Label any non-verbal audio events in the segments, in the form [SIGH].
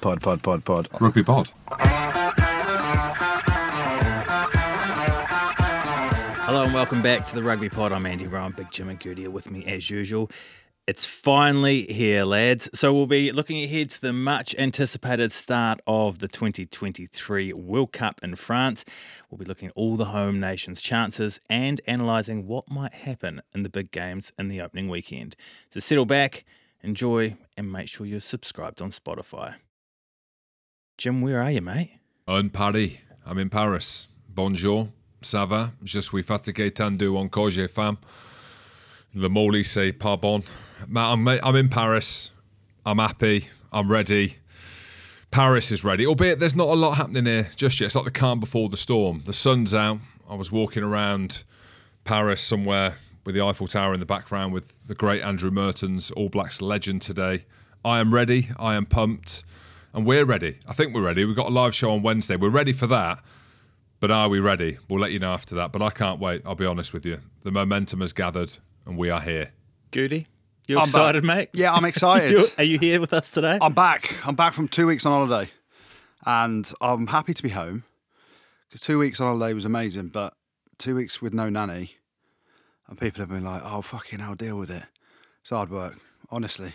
Pod, pod, pod, pod. Rugby pod. Hello and welcome back to the Rugby Pod. I'm Andy Rowan, Big Jim and Goody are with me as usual. It's finally here, lads. So we'll be looking ahead to the much anticipated start of the 2023 World Cup in France. We'll be looking at all the home nations' chances and analysing what might happen in the big games in the opening weekend. So settle back, enjoy, and make sure you're subscribed on Spotify. Jim, where are you, mate? En Paris. I'm in Paris. Bonjour. Ça va? Je suis fatigué tendu encore j'ai faim. Le Moli say pardon. I'm, I'm in Paris. I'm happy. I'm ready. Paris is ready, albeit there's not a lot happening here just yet. It's like the calm before the storm. The sun's out. I was walking around Paris somewhere with the Eiffel Tower in the background with the great Andrew Mehrtens, All Blacks legend today. I am ready. I am pumped. And we're ready. I think we're ready. We've got a live show on Wednesday. We're ready for that. But are we ready? We'll let you know after that. But I can't wait. I'll be honest with you. The momentum has gathered and we are here. Goody, you I'm excited, back. mate? Yeah, I'm [LAUGHS] excited. Are you here with us today? I'm back. I'm back from two weeks on holiday, and I'm happy to be home because two weeks on holiday was amazing. But two weeks with no nanny, and people have been like, "Oh, fucking hell, deal with it." It's hard work, honestly.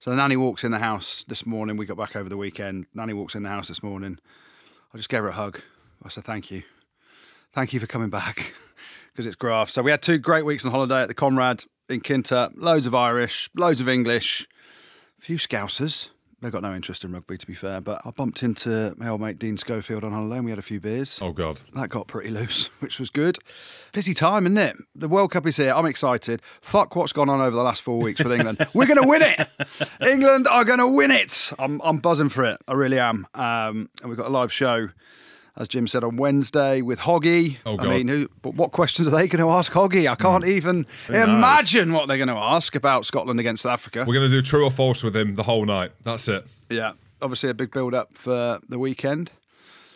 So the nanny walks in the house this morning. We got back over the weekend. Nanny walks in the house this morning. I just gave her a hug. I said, "Thank you, thank you for coming back," [LAUGHS] because it's graft. So we had two great weeks on holiday at the Conrad in Quinta. Loads of Irish, loads of English, a few Scousers. They've got no interest in rugby, to be fair. But I bumped into my old mate Dean Schofield on holiday and we had a few beers. Oh, God. That got pretty [LAUGHS] loose, which was good. Busy time, isn't it? The World Cup is here. I'm excited. Fuck what's gone on over the last four weeks with England. We're going to win it. [LAUGHS] England are going to win it. I'm, I'm buzzing for it. I really am. Um, and we've got a live show, as Jim said, on Wednesday with Hoggy. Oh, I mean, who, but what questions are they going to ask Hoggy? I can't hmm. even imagine what they're going to ask about Scotland against South Africa. We're going to do true or false with him the whole night. That's it. Yeah, obviously a big build up for the weekend.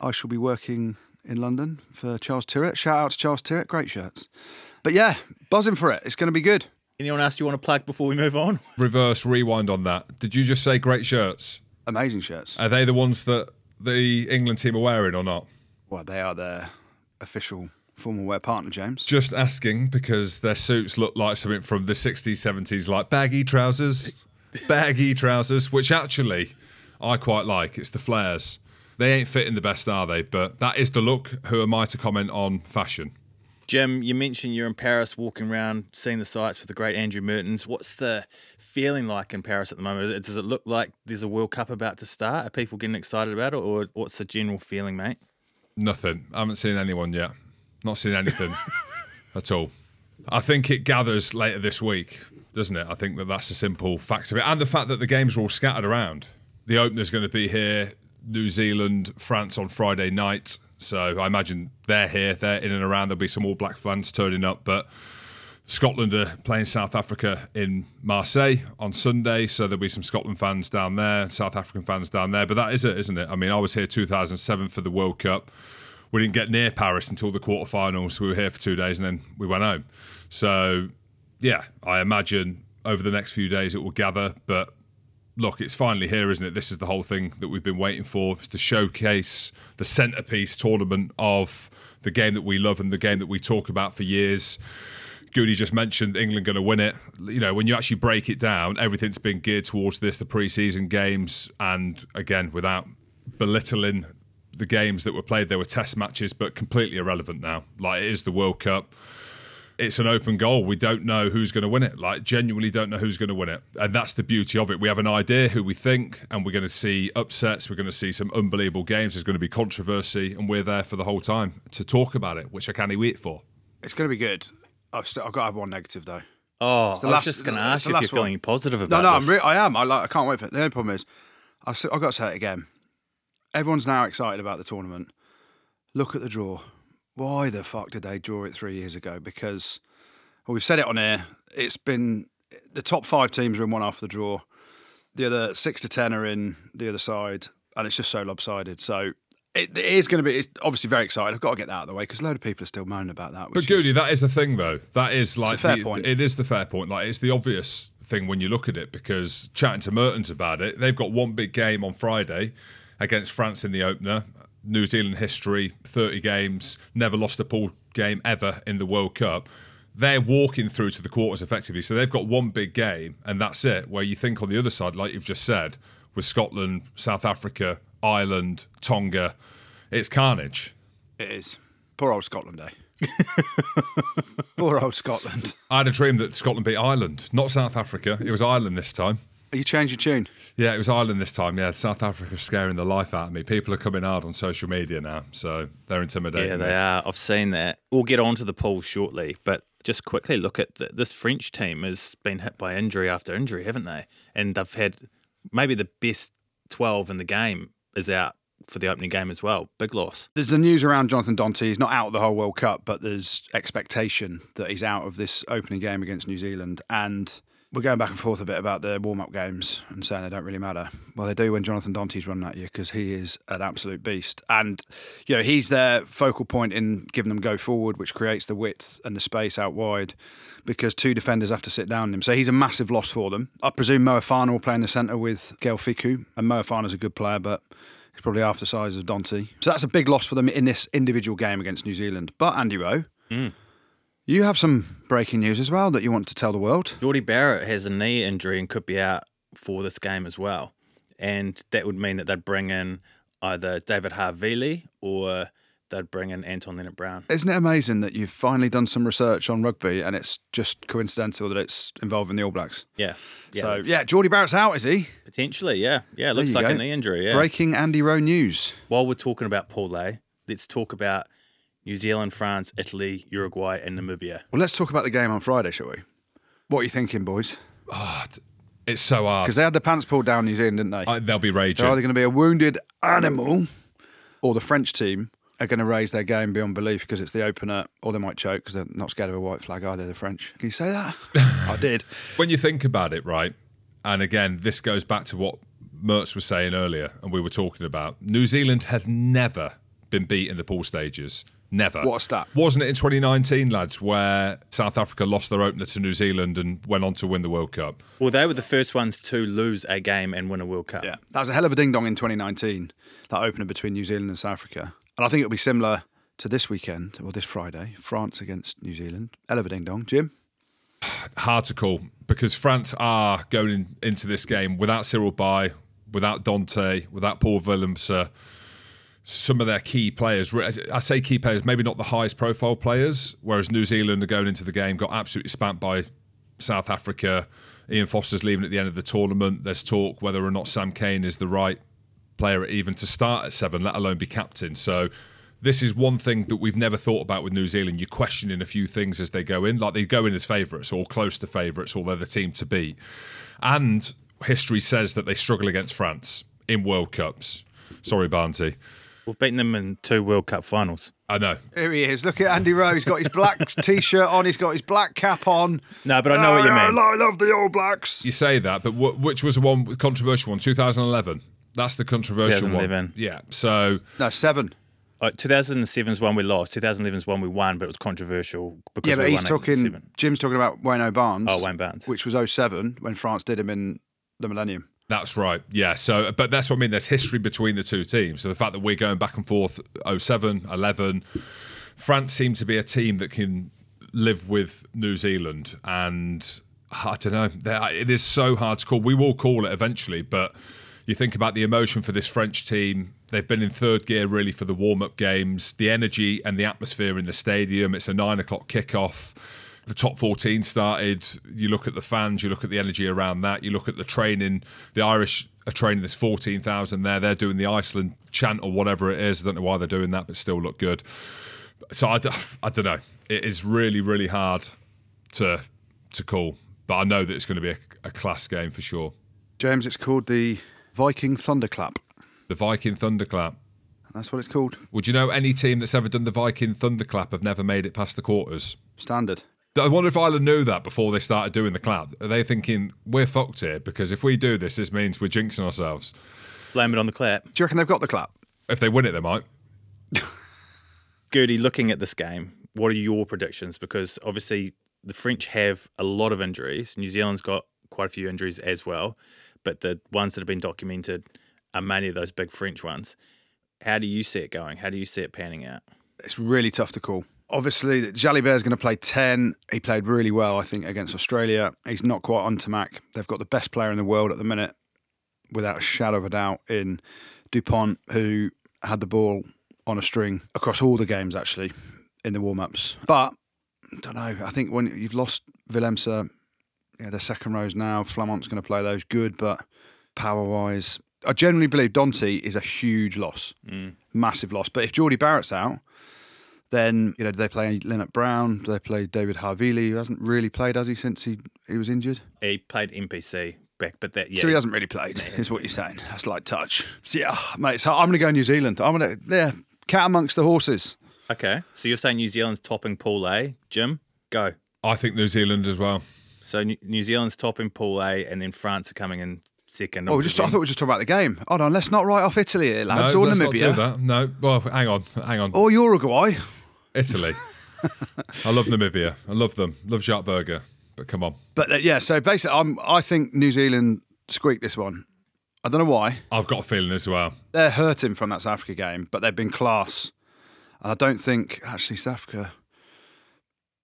I shall be working in London for Charles Tyrwhitt. Shout out to Charles Tyrwhitt, great shirts. But yeah, buzzing for it. It's going to be good. Anyone else you want to plug before we move on? Reverse rewind on that. Did you just say great shirts? Amazing shirts. Are they the ones that the England team are wearing or not? Well, they are their official formal wear partner, James. Just asking because their suits look like something from the 60s, 70s, like baggy trousers, [LAUGHS] baggy trousers, which actually I quite like. It's the flares. They ain't fitting the best, are they? But that is the look. Who am I to comment on fashion? Jim, you mentioned you're in Paris walking around, seeing the sights with the great Andrew Mehrtens. What's the feeling like in Paris at the moment? Does it look like there's a World Cup about to start? Are people getting excited about it, or what's the general feeling, mate? Nothing. I haven't seen anyone yet. Not seen anything [LAUGHS] at all. I think it gathers later this week, doesn't it? I think that that's a simple fact of it. And the fact that the games are all scattered around. The opener's going to be here, New Zealand, France on Friday night. So I imagine they're here, they're in and around. There'll be some All Black fans turning up. But Scotland are playing South Africa in Marseille on Sunday, so there'll be some Scotland fans down there, South African fans down there. But that is it, isn't it? I mean, I was here 2007 for the World Cup. We didn't get near Paris until the quarterfinals. We were here for two days and then we went home. So, yeah, I imagine over the next few days it will gather. But look, it's finally here, isn't it? This is the whole thing that we've been waiting for. It's the showcase, the centerpiece tournament of the game that we love and the game that we talk about for years. Goody just mentioned England going to win it. You know, when you actually break it down, everything's been geared towards this, the preseason games, and again, without belittling the games that were played, there were test matches, but completely irrelevant now. Like it is the World Cup. It's an open goal. We don't know who's going to win it. Like genuinely don't know who's going to win it. And that's the beauty of it. We have an idea who we think, and we're going to see upsets. We're going to see some unbelievable games. There's going to be controversy, and we're there for the whole time to talk about it, which I can't wait for. It's going to be good. I've, still, I've got to have one negative though. Oh, I the was last- just going to ask you if you're one. feeling positive No, about no, this. I'm re- I am. I like. I can't wait for it. The only problem is, I've, I've got to say it again. Everyone's now excited about the tournament. Look at the draw. Why the fuck did they draw it three years ago? Because well, we've said it on air. It's been the top five teams are in one half of the draw. The other six to ten are in the other side, and it's just so lopsided. So It, it is going to be. It's obviously very exciting. I've got to get that out of the way because a load of people are still moaning about that. But Goody, that is the thing, though. That is like fair the- point. It is the fair point. Like it's the obvious thing when you look at it because chatting to Mehrtens about it, they've got one big game on Friday against France in the opener. New Zealand history, thirty games, never lost a pool game ever in the World Cup. They're walking through to the quarters effectively, so they've got one big game and that's it. Where you think on the other side, like you've just said, with Scotland, South Africa, Ireland, Tonga, it's carnage. it is. Poor old Scotland, eh? [LAUGHS] Poor old Scotland. I had a dream that Scotland beat Ireland, not South Africa. It was Ireland this time. Are you changing tune? Yeah, it was Ireland this time. Yeah, South Africa scaring the life out of me. People are coming hard on social media now, so they're intimidating. Yeah, me. they are. I've seen that. We'll get on to the poll shortly, but just quickly look at the, this French team has been hit by injury after injury, haven't they? And they've had maybe the best 12 in the game is out for the opening game as well. Big loss. There's the news around Jonathan Danty. He's not out of the whole World Cup, but there's expectation that he's out of this opening game against New Zealand. And we're going back and forth a bit about the warm up games and saying they don't really matter. Well, they do when Jonathan Danty's running at you because he is an absolute beast. And, you know, he's their focal point in giving them go forward, which creates the width and the space out wide because two defenders have to sit down him. So he's a massive loss for them. I presume Moefana will play in the centre with Gaël Fickou. And Moefana's a good player, but He's probably half the size of Danty. So that's a big loss for them in this individual game against New Zealand. But Andy Rowe, mm. You have some breaking news as well that you want to tell the world. Jordie Barrett has a knee injury and could be out for this game as well. And that would mean that they'd bring in either David Havili or they'd bring in Anton Lienert-Brown. Isn't it amazing that you've finally done some research on rugby and it's just coincidental that it's involving the All Blacks? Yeah. Yeah. so, yeah, Jordie Barrett's out, is he? Potentially, yeah. Yeah, it looks like go. a knee injury, yeah. Breaking Andy Rowe news. While we're talking about Pool A, let's talk about New Zealand, France, Italy, Uruguay, and Namibia. Well, let's talk about the game on Friday, shall we? What are you thinking, boys? Ah, it's so hard. Because they had the pants pulled down New Zealand, didn't they? I, they'll be raging. They're raging. either going to be a wounded animal or the French team are going to raise their game beyond belief because it's the opener, or they might choke because they're not scared of a white flag either, the French. Can you say that? [LAUGHS] I did. when you think about it, right? And again, this goes back to what Mertz was saying earlier, and we were talking about. New Zealand have never been beat in the pool stages. Never. What a stat. Wasn't it in 2019, lads, where South Africa lost their opener to New Zealand and went on to win the World Cup? Well, they were the first ones to lose a game and win a World Cup. Yeah. That was a hell of a ding dong in 2019, that opener between New Zealand and South Africa. And I think it'll be similar to this weekend, or this Friday, France against New Zealand. Hell of a ding dong. Jim? hard to call because France are going in, into this game without Cyril Baille, without Danty, without Paul Willemse. Some of their key players, I say key players, maybe not the highest profile players, whereas New Zealand are going into the game, got absolutely spanked by South Africa. Ian Foster's leaving at the end of the tournament. There's talk whether or not Sam Cane is the right player even to start at seven, let alone be captain. So this is one thing that we've never thought about with New Zealand. You're questioning a few things as they go in, like they go in as favourites or close to favourites, or they're the team to beat. And history says that they struggle against France in World Cups. Sorry, Barnsley. We've beaten them in two World Cup finals. I know. Here he is. Look at Andy Rowe. He's got his black [LAUGHS] t shirt on, he's got his black cap on. No, but I know what you Ah, mean. I love the All Blacks. You say that, but wh- which was the one controversial one? 2011. That's the controversial one. 2011. Yeah. So No, seven. Uh, 2007's one we lost. 2011's one we won, but it was controversial because Yeah, but we he's won talking. Jim's talking about Wayne Barnes. Oh, Wayne Barnes. which was 07 when France did him in the Millennium. That's right. Yeah. So, but that's what I mean. There's history between the two teams. So the fact that we're going back and forth 07, 11, France seem to be a team that can live with New Zealand. And I don't know. It is so hard to call. We will call it eventually, but you think about the emotion for this French team. They've been in third gear really for the warm up games, the energy and the atmosphere in the stadium. It's a nine o'clock kickoff the top 14 started. You look at the fans, you look at the energy around that, you look at the training. The Irish are training, there's 14,000 there. They're doing the Iceland chant or whatever it is. I don't know why they're doing that, but still look good. So I, I don't know. It is really, really hard to to call, but I know that it's going to be a, a class game for sure. James, it's called the Viking Thunderclap. The Viking Thunderclap. That's what it's called. Would you know any team that's ever done the Viking Thunderclap have never made it past the quarters? Standard. I wonder if Ireland knew that before they started doing the clap. Are they thinking we're fucked here because if we do this, this means we're jinxing ourselves? Blame it on the clap. Do you reckon they've got the clap? If they win it, they might. [LAUGHS] Gertie, looking at this game, what are your predictions? Because obviously the French have a lot of injuries. New Zealand's got quite a few injuries as well, but the ones that have been documented are mainly those big French ones. How do you see it going? How do you see it panning out? It's really tough to call. Obviously, Jalibert is going to play 10. He played really well, I think, against Australia. He's not quite on to Mac. They've got the best player in the world at the minute, without a shadow of a doubt, in Dupont, who had the ball on a string across all the games, actually, in the warm ups. But, I don't know. I think when you've lost Willemse, yeah, the second rows now, Flament's going to play those good, but power wise, I generally believe Danty is a huge loss, mm. massive loss. But if Jordie Barrett's out, then you know do they play Lienert-Brown? Do they play David Havili, who hasn't really played, has he, since he he was injured? He played NPC back, but that yeah, So he hasn't really played, is what you're saying. That's like touch. So yeah, mate. So I'm going to go New Zealand. I'm going to yeah, cat amongst the horses. Okay, so you're saying New Zealand's topping Pool A, Jim? Go. I think New Zealand as well. So New New Zealand's topping Pool A, and then France are coming in second. Oh, just I thought we were just talking about the game. Hold on, let's not write off Italy here, lads, no, or let's not do Namibia, that. No, well, hang on, hang on. or Uruguay. Italy. [LAUGHS] I love Namibia. I love them. Love Jacques Burger. But come on, But uh, yeah, so basically, I'm, I think New Zealand squeaked this one. I don't know why. I've got a feeling as well. They're hurting from that South Africa game, but they've been class. And I don't think actually South Africa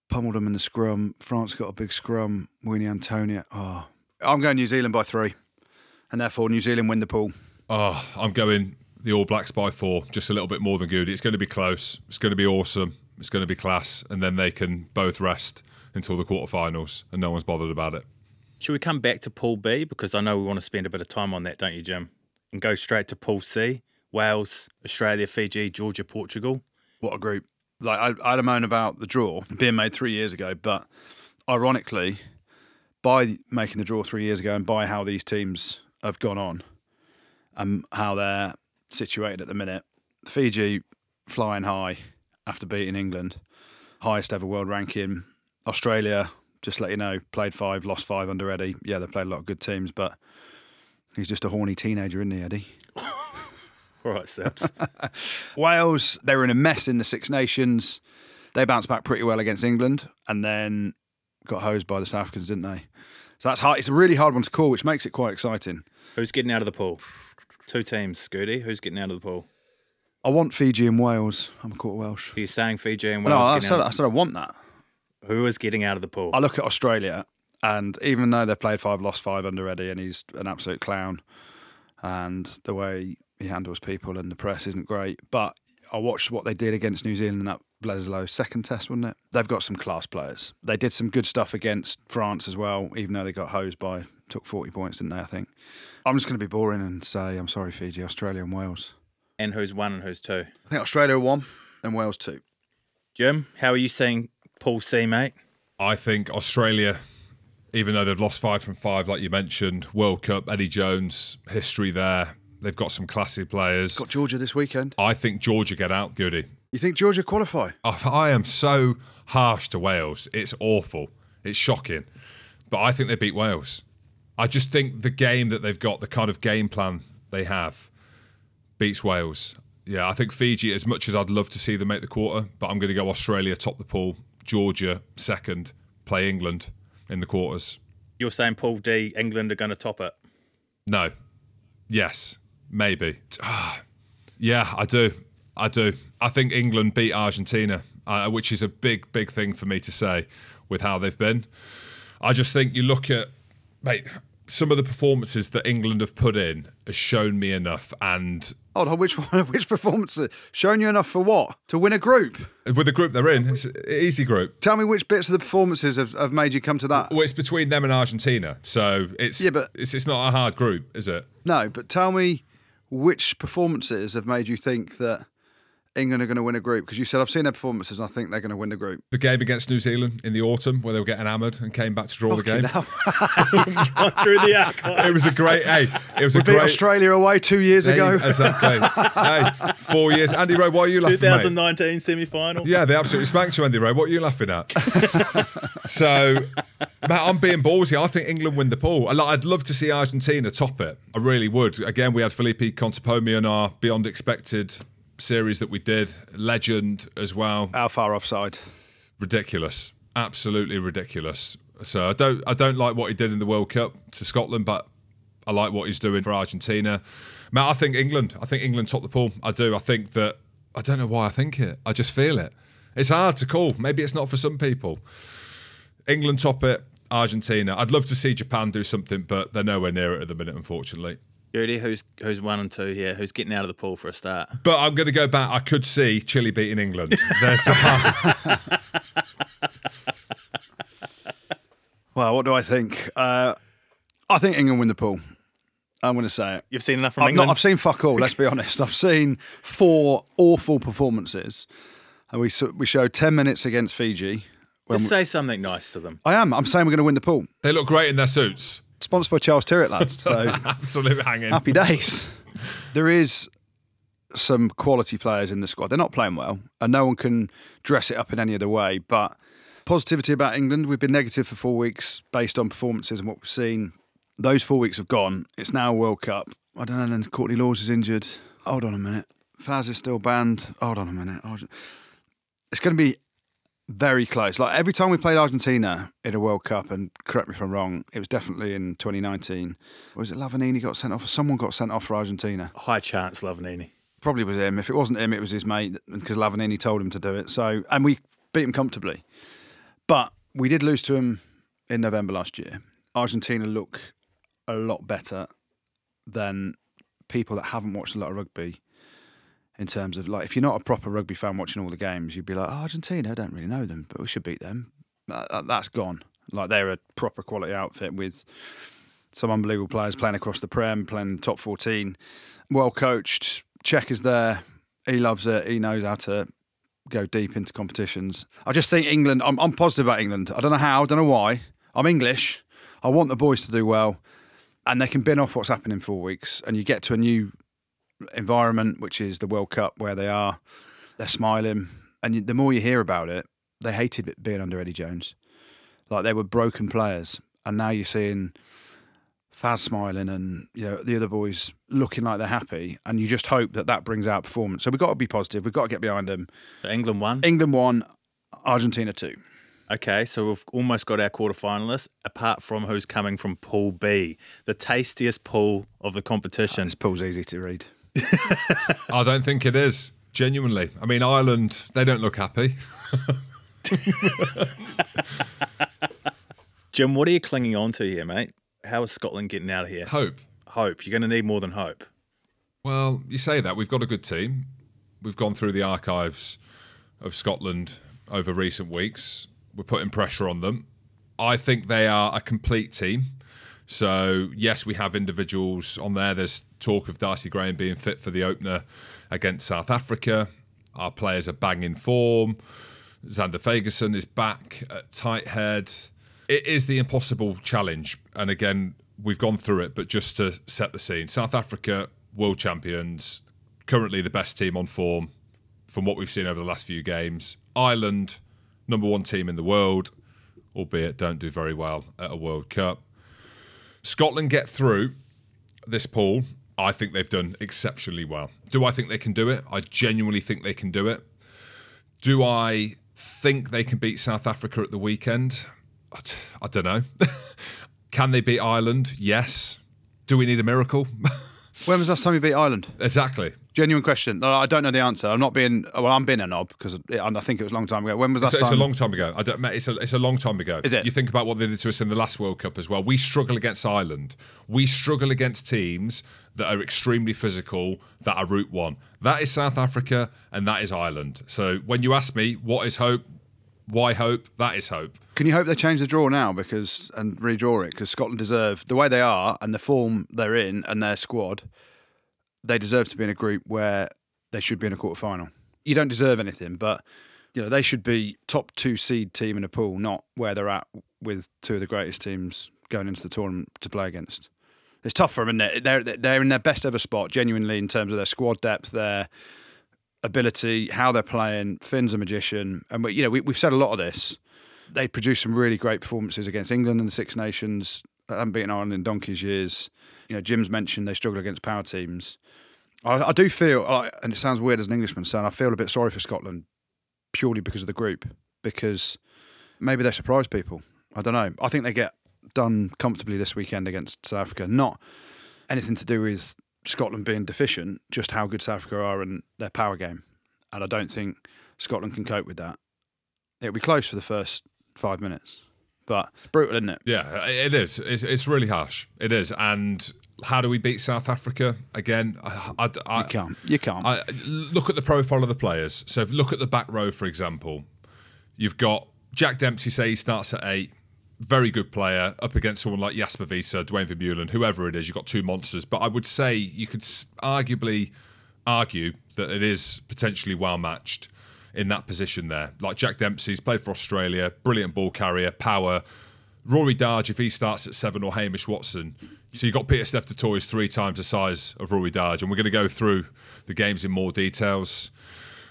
pummeled them in the scrum. France got a big scrum. Uini Atonio. Oh, I'm going New Zealand by three, and therefore New Zealand win the pool. Oh, I'm going the All Blacks by four, just a little bit more than good. It's going to be close. It's going to be awesome. It's going to be class, and then they can both rest until the quarterfinals, and no one's bothered about it. Should we come back to Pool B because I know we want to spend a bit of time on that, don't you, Jim? And go straight to Pool C: Wales, Australia, Fiji, Georgia, Portugal. What a group! Like I, I had a moan about the draw being made three years ago, but ironically, by making the draw three years ago and by how these teams have gone on and how they're situated at the minute, Fiji flying high after beating England, highest ever world ranking. Australia, just to let you know, played five, lost five under Eddie. Yeah, they played a lot of good teams, but he's just a horny teenager, isn't he, Eddie? [LAUGHS] All right, Sips. [LAUGHS] Wales, they were in a mess in the Six Nations. They bounced back pretty well against England and then got hosed by the South Africans, didn't they? So that's hard. It's a really hard one to call, which makes it quite exciting. Who's getting out of the pool? Two teams, Scooty. Who's getting out of the pool? I want Fiji and Wales. I'm a quarter Welsh. Are you saying Fiji and No, Wales? I said, out? I said I want that. Who is getting out of the pool? I look at Australia, and even though they've played five, lost five under Eddie, and he's an absolute clown, and the way he handles people and the press isn't great, but I watched what they did against New Zealand in that Bledisloe second test, wasn't it? They've got some class players. They did some good stuff against France as well, even though they got hosed by took forty points, didn't they? I think. I'm just going to be boring and say I'm sorry, Fiji, Australia, and Wales. and who's one and who's two? I think Australia won and Wales two. Jim, how are you seeing Pool C, mate? I think Australia, even though they've lost five from five, like you mentioned, World Cup, Eddie Jones, history there. They've got some classy players. Got Georgia this weekend. I think Georgia get out, Goody. You think Georgia qualify? I, I am so harsh to Wales. It's awful. It's shocking. But I think they beat Wales. I just think the game that they've got, the kind of game plan they have, beats Wales. Yeah, I think Fiji, as much as I'd love to see them make the quarter, but I'm going to go Australia top the pool, Georgia second, play England in the quarters. You're saying Pool D, England are going to top it. No. Yes. Maybe. Ah, yeah, I do. I do. I think England beat Argentina, uh, which is a big, big thing for me to say with how they've been. I just think you look at, mate, some of the performances that England have put in has shown me enough. And Hold on, which [LAUGHS] one? Which performance? Shown you enough for what? To win a group? with the group they're in, it's an easy group. Tell me which bits of the performances have, have made you come to that. Well, it's between them and Argentina, so it's Yeah, but- it's, it's not a hard group, is it? No, but tell me which performances have made you think that England are going to win a group? Because you said I've seen their performances and I think they're going to win the group. The game against New Zealand in the autumn, where they were getting hammered and came back to draw the game. Fucking hell. [LAUGHS] Gone through the archive. It was a great. Hey, it was a We beat great. Australia away two years Hey, ago. [LAUGHS] exactly. hey, four years. Andy Rowe, why are you laughing? mate? 2019 semi final. Yeah, they absolutely spanked you, Andy Rowe. What are you laughing at? [LAUGHS] so, Matt, I'm being ballsy. I think England win the pool. I- like, I'd love to see Argentina top it. I really would. Again, we had Felipe Contepomi in our Beyond Expected series that we did. Legend as well. How far offside? Ridiculous. Absolutely ridiculous. So I don't I don't like what he did in the World Cup to Scotland, but I like what he's doing for Argentina. Matt, I think England. I think England top the pool. I do. I think that I don't know why I think it. I just feel it. It's hard to call. Maybe it's not for some people. England top it. Argentina. I'd love to see Japan do something, but they're nowhere near it at the minute, unfortunately. Judy, who's who's one and two here? Who's getting out of the pool for a start? But I'm going to go back. I could see Chile beating England. There's a [LAUGHS] Well, what do I think? Uh, I think England win the pool. I'm going to say it. You've seen enough from I've, England. not, I've seen fuck all. Let's be honest. I've seen four awful performances, and we s- we showed ten minutes against Fiji. When Just we- say something nice to them. I am. I'm saying we're going to win the pool. They look great in their suits. Sponsored by Charles Tyrwhitt, lads. So [LAUGHS] Absolutely hanging. happy days. There is some quality players in the squad. They're not playing well, and no one can dress it up in any other way. But positivity about England. We've been negative for four weeks based on performances and what we've seen. Those four weeks have gone. It's now World Cup. I don't know. Then Courtney Lawes is injured. Hold on a minute. Faz is still banned. Hold on a minute. It's going to be very close. Like every time we played Argentina in a World Cup, and correct me if I'm wrong, it was definitely in 2019. Was it Lavanini got sent off? Someone got sent off for Argentina. High chance, Lavanini. Probably was him. If it wasn't him, it was his mate because Lavanini told him to do it. So, and we beat him comfortably. But we did lose to him in November last year. Argentina look a lot better than people that haven't watched a lot of rugby. In terms of like, if you're not a proper rugby fan watching all the games, you'd be like, oh, Argentina, I don't really know them, but we should beat them. That, that- that's gone. Like they're a proper quality outfit with some unbelievable players playing across the Prem, playing top 14. Well coached. Cheika is there. He loves it. He knows how to go deep into competitions. I just think England, I'm, I'm positive about England. I don't know how, I don't know why. I'm English. I want the boys to do well. And they can bin off what's happened in four weeks. And you get to a new environment, which is the World Cup, where they are, they're smiling. And the more you hear about it, they hated it being under Eddie Jones. Like they were broken players. And now you're seeing Faz smiling and you know the other boys looking like they're happy, and you just hope that that brings out performance. So we've got to be positive. We've got to get behind them. So England won. England won, Argentina two. Okay, so we've almost got our quarterfinalists, apart from who's coming from Pool B, the tastiest pool of the competition. This pool's easy to read. [LAUGHS] I don't think it is. Genuinely. I mean, Ireland, they don't look happy. [LAUGHS] Jim, what are you clinging on to here, mate? How is Scotland getting out of here? Hope. Hope. You're going to need more than hope. Well, you say that. We've got a good team. We've gone through the archives of Scotland over recent weeks. We're putting pressure on them. I think they are a complete team. So, yes, we have individuals on there. There's talk of Darcy Graham being fit for the opener against South Africa. Our players are banging form. Zander Fagerson is back at tight head. It is the impossible challenge. And again, we've gone through it, but just to set the scene South Africa, world champions, currently the best team on form from what we've seen over the last few games. Ireland, number one team in the world, albeit don't do very well at a World Cup. Scotland get through this pool. I think they've done exceptionally well. Do I think they can do it? I genuinely think they can do it. Do I think they can beat South Africa at the weekend? I don't know. [LAUGHS] can they beat Ireland? Yes. Do we need a miracle? [LAUGHS] When was the last time you beat Ireland? exactly. Genuine question. No, I don't know the answer. I'm not being. Well, I'm being a knob because I think it was a long time ago. When was It's, last it's a long time ago. I don't, it's, a, it's a long time ago. Is it? You think about what they did to us in the last World Cup as well. We struggle against Ireland. We struggle against teams that are extremely physical, that are Route One. That is South Africa and that is Ireland. So when you ask me what is hope, why hope, that is hope. Can you hope they change the draw now because and redraw it because Scotland deserve the way they are and the form they're in and their squad. They deserve to be in a group where they should be in a quarter final. you don't deserve anything, but you know they should be top two seed team in a pool, not where they're at with two of the greatest teams going into the tournament to play against. It's tough for them, isn't it? They're they're in their best ever spot, genuinely in terms of their squad depth, their ability, how they're playing. Finn's a magician, and we, you know we, we've said a lot of this. They produced some really great performances against England in the Six Nations. They haven't beaten Ireland in donkey's years. You know, Jim's mentioned they struggle against power teams. I, I do feel, and it sounds weird as an Englishman saying, I feel a bit sorry for Scotland purely because of the group, because maybe they surprise people. I don't know. I think they get done comfortably this weekend against South Africa. Not anything to do with Scotland being deficient, just how good South Africa are and their power game. And I don't think Scotland can cope with that. It'll be close for the first five minutes, but it's brutal, isn't it? Yeah, it is. It's, it's really harsh. It is. And how do we beat South Africa again? I, I, I, You can't. You can't. I, look at the profile of the players. So if look at the back row, for example, you've got Jack Dempsey. Say he starts at eight. Very good player up against someone like Jasper Wiese, Duane Vermeulen, whoever it is. You've got two monsters. But I would say you could arguably argue that it is potentially well matched in that position there. Like Jack Dempsey's played for Australia, brilliant ball carrier, power. Rory Darge, if he starts at seven, or Hamish Watson. So you've got Pieter-Steph du Toit three times the size of Rory Darge. And we're going to go through the games in more details.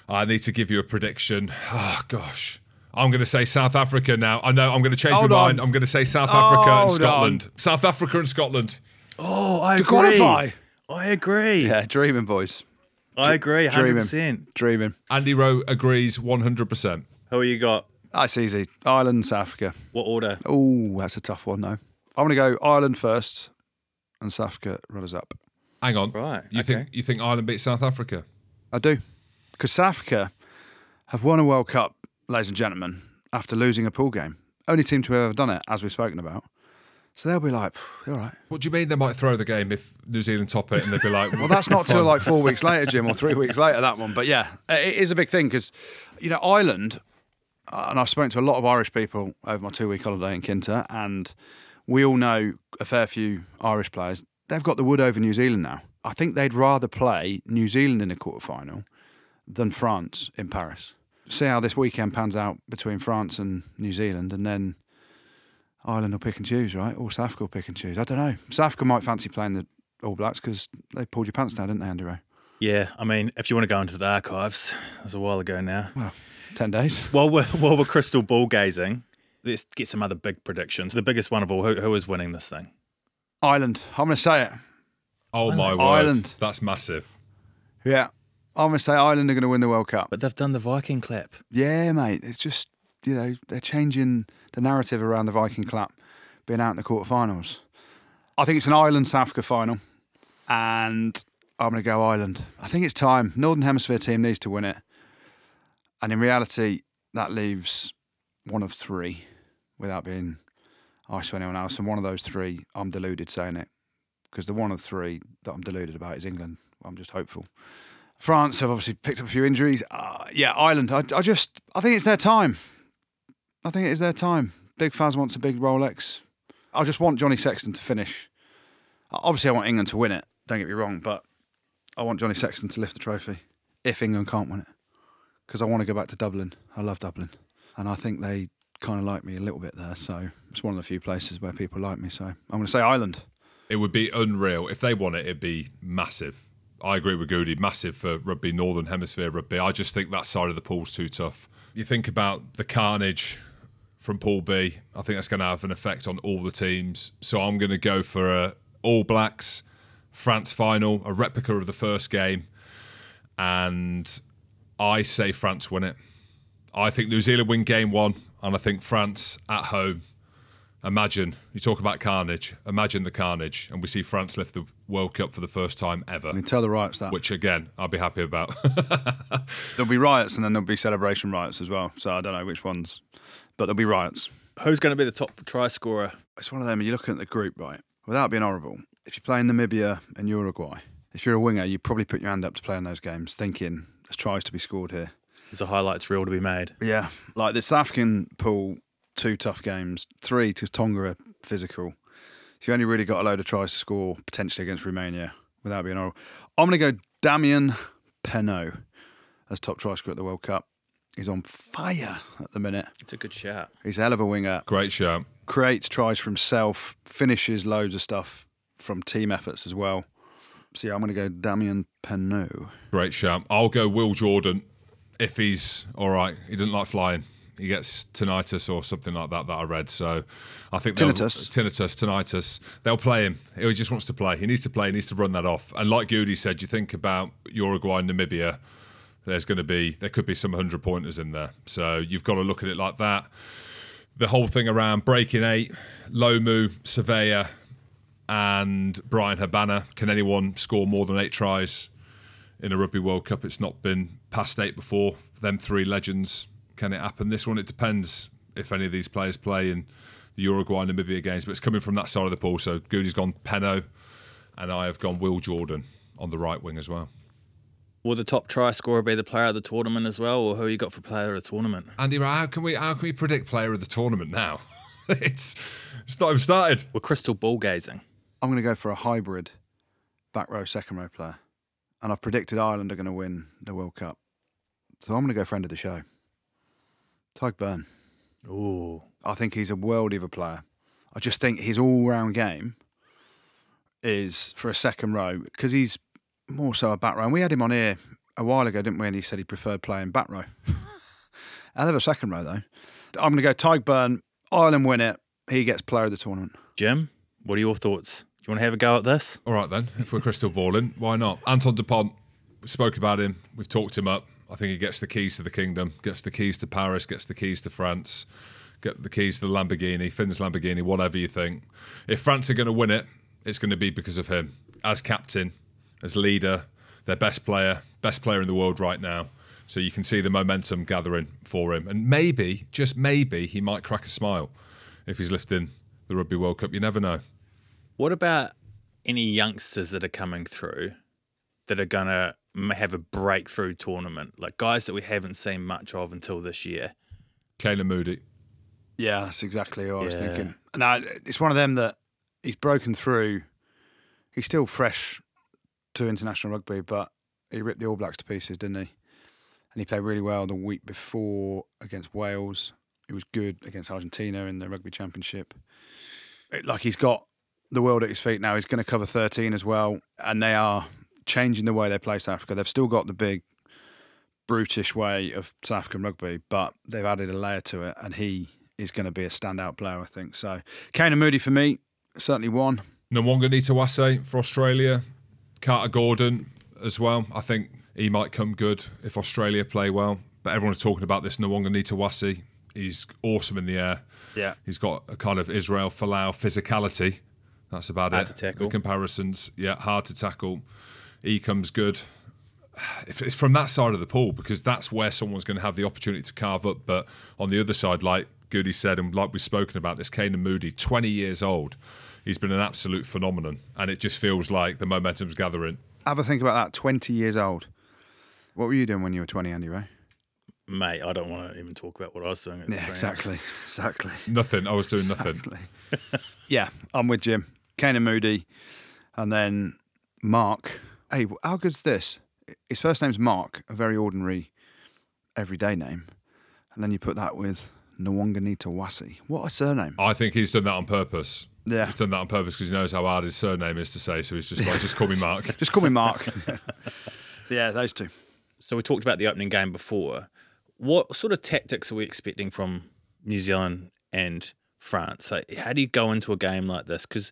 I need to give you a prediction. Oh, gosh. I'm going to say South Africa now. I know I'm going to change Hold my on. mind. I'm going to say South Africa and Hold Scotland. South Africa and Scotland. Oh, I to agree. qualify. I agree. Yeah, dreaming, boys. I agree. 100%. Dreaming. Andy Rowe agrees 100%. Who are you got? That's easy. Ireland, South Africa. What order? Oh, that's a tough one, though. I'm going to go Ireland first and South Africa runners up. Hang on. Right, You okay. think you think Ireland beat South Africa? I do. Because South Africa have won a World Cup, ladies and gentlemen, after losing a pool game. Only team to have ever done it, as we've spoken about. So they'll be like, all right. What do you mean they might throw the game if New Zealand top it and they'd be like, Well, that's not till like four weeks later, Jim, or three weeks later, that one. But yeah, it is a big thing because, you know, Ireland, uh, and I've spoken to a lot of Irish people over my two week holiday in Quinta, and we all know a fair few Irish players. They've got the wood over New Zealand now. I think they'd rather play New Zealand in a quarter final than France in Paris. See how this weekend pans out between France and New Zealand, and then Ireland will pick and choose, right? Or South Africa will pick and choose. I don't know. South Africa might fancy playing the All Blacks because they pulled your pants down, didn't they, Andy Rowe? Yeah, I mean, if you want to go into the archives, it was a while ago now. Well, 10 days. [LAUGHS] While we're, while we're crystal ball gazing, let's get some other big predictions. The biggest one of all, who, who is winning this thing? Ireland. I'm going to say it. oh my word, Ireland. that's massive. Yeah. I'm going to say Ireland are going to win the World Cup. But they've done the Viking clap. Yeah, mate. It's just, you know, they're changing the narrative around the Viking clap being out in the quarterfinals. I think it's an Ireland South Africa final. And I'm going to go Ireland. I think it's time. Northern Hemisphere team needs to win it. And in reality, that leaves one of three without being harsh to anyone else. And one of those three, I'm deluded saying it. Because the one of three that I'm deluded about is England. I'm just hopeful. France have obviously picked up a few injuries. Uh, yeah, Ireland. I, I just, I think it's their time. I think it is their time. Big Faz wants a big Rolex. I just want Johnny Sexton to finish. Obviously, I want England to win it. Don't get me wrong, but I want Johnny Sexton to lift the trophy if England can't win it, because I want to go back to Dublin. I love Dublin, and I think they kind of like me a little bit there. So it's one of the few places where people like me. So I'm going to say Ireland. It would be unreal if they won it. It'd be massive. I agree with Goody. Massive for rugby, Northern Hemisphere rugby. I just think that side of the pool's too tough. You think about the carnage from Pool B. I think that's going to have an effect on all the teams. So I'm going to go for a All Blacks France final, a replica of the first game, and I say France win it. I think New Zealand win game one, and I think France at home Imagine you talk about carnage. Imagine the carnage, and we see France lift the World Cup for the first time ever. I mean, tell the riots that. Which again, I'll be happy about. [LAUGHS] There'll be riots and then there'll be celebration riots as well. So I don't know which ones, but there'll be riots. Who's going to be the top try scorer? It's one of them. And you're looking at the group, right? Without being horrible, if you're playing Namibia and Uruguay, if you're a winger, you probably put your hand up to play in those games, thinking there's tries to be scored here. There's a highlights reel to be made. Yeah, like the South African pool, two tough games, three to Tonga are physical. So you only really got a load of tries to score potentially against Romania without being horrible. I'm going to go Damian Penaud. as top try scorer at the World Cup. He's on fire at the minute. It's a good shout. He's a hell of a winger. Great show. Creates tries for himself, finishes loads of stuff from team efforts as well. So yeah, I'm going to go Damian Penaud. Great shout. I'll go Will Jordan if he's all right. He doesn't like flying. He gets tinnitus or something like that that I read. So I think Tinnitus? tinnitus, tinnitus. They'll play him. He just wants to play. He needs to play. He needs to run that off. And like Goody said, you think about Uruguay and Namibia. There's going to be there could be some hundred pointers in there. So you've got to look at it like that. The whole thing around breaking eight, Lomu, Savea, and Bryan Habana. Can anyone score more than eight tries in a Rugby World Cup? It's not been past eight before. Them three legends. Can it happen? This one, it depends if any of these players play in the Uruguay Namibia games, but it's coming from that side of the pool. So Goody's gone Penaud, and I have gone Will Jordan on the right wing as well. Will the top try scorer be the player of the tournament as well, or who you got for player of the tournament? Andy, how can we how can we predict player of the tournament now? [LAUGHS] it's it's not even started. We're crystal ball gazing. I'm going to go for a hybrid back row, second row player. And I've predicted Ireland are going to win the World Cup. So I'm going to go friend of the show. Tadhg Beirne. Ooh. I think he's a world of a player. I just think his all round game is for a second row because he's more so a back row. And we had him on here a while ago, didn't we? And he said he preferred playing back row. [LAUGHS] Hell of a second row, though. I'm going to go Tadhg Beirne. Ireland win it. He gets player of the tournament. Jim, what are your thoughts? Do you want to have a go at this? All right then, if we're crystal balling, why not? Anton Dupont, we spoke about him. We've talked him up. I think he gets the keys to the kingdom, gets the keys to Paris, gets the keys to France, get the keys to the Lamborghini, Finn's Lamborghini, whatever you think. If France are going to win it, it's going to be because of him as captain, as leader, their best player, best player in the world right now. So you can see the momentum gathering for him, and maybe, just maybe, he might crack a smile if he's lifting the Rugby World Cup. You never know. What about any youngsters that are coming through that are going to have a breakthrough tournament? Like guys that we haven't seen much of until this year. Canan Moodie. Yeah, that's exactly what I was Yeah. thinking. No, it's one of them that he's broken through. He's still fresh to international rugby, but he ripped the All Blacks to pieces, didn't he? And he played really well the week before against Wales. He was good against Argentina in the Rugby Championship. It- like he's got the world at his feet now. He's going to cover 13 as well, and they are changing the way they play South Africa. They've still got the big brutish way of South African rugby, but they've added a layer to it, and he is going to be a standout player, I think. So, Canan Moodie for me, certainly one. Nawaqanitawase for Australia, Carter Gordon as well. I think he might come good if Australia play well. But everyone's talking about this Nawaqanitawase. He's awesome in the air. Yeah. He's got a kind of Israel Folau physicality. That's about Hard it. to tackle. The comparisons, yeah, hard to tackle. He comes good. If it's from that side of the pool, because that's where someone's going to have the opportunity to carve up. But on the other side, like Goody said, and like we've spoken about this, Canan Moodie, 20 years old. He's been an absolute phenomenon. And it just feels like the momentum's gathering. Have a think about that. 20 years old. What were you doing when you were 20, Andy Ray? Mate, I don't want to even talk about what I was doing. At Yeah, exactly. Exactly. Nothing. I was doing [LAUGHS] nothing. Yeah, I'm with Jim. Canan Moodie. And then Mark. Hey, how good's this? His first name's Mark, a very ordinary, everyday name. And then you put that with Nawaqanitawase. What a surname. I think he's done that on purpose. Yeah. He's done that on purpose because he knows how hard his surname is to say. So he's just like, just call me [LAUGHS] Mark. Just call me Mark. [LAUGHS] [LAUGHS] so, yeah, those two. So we talked about the opening game before. What sort of tactics are we expecting from New Zealand and France? So how do you go into a game like this? Because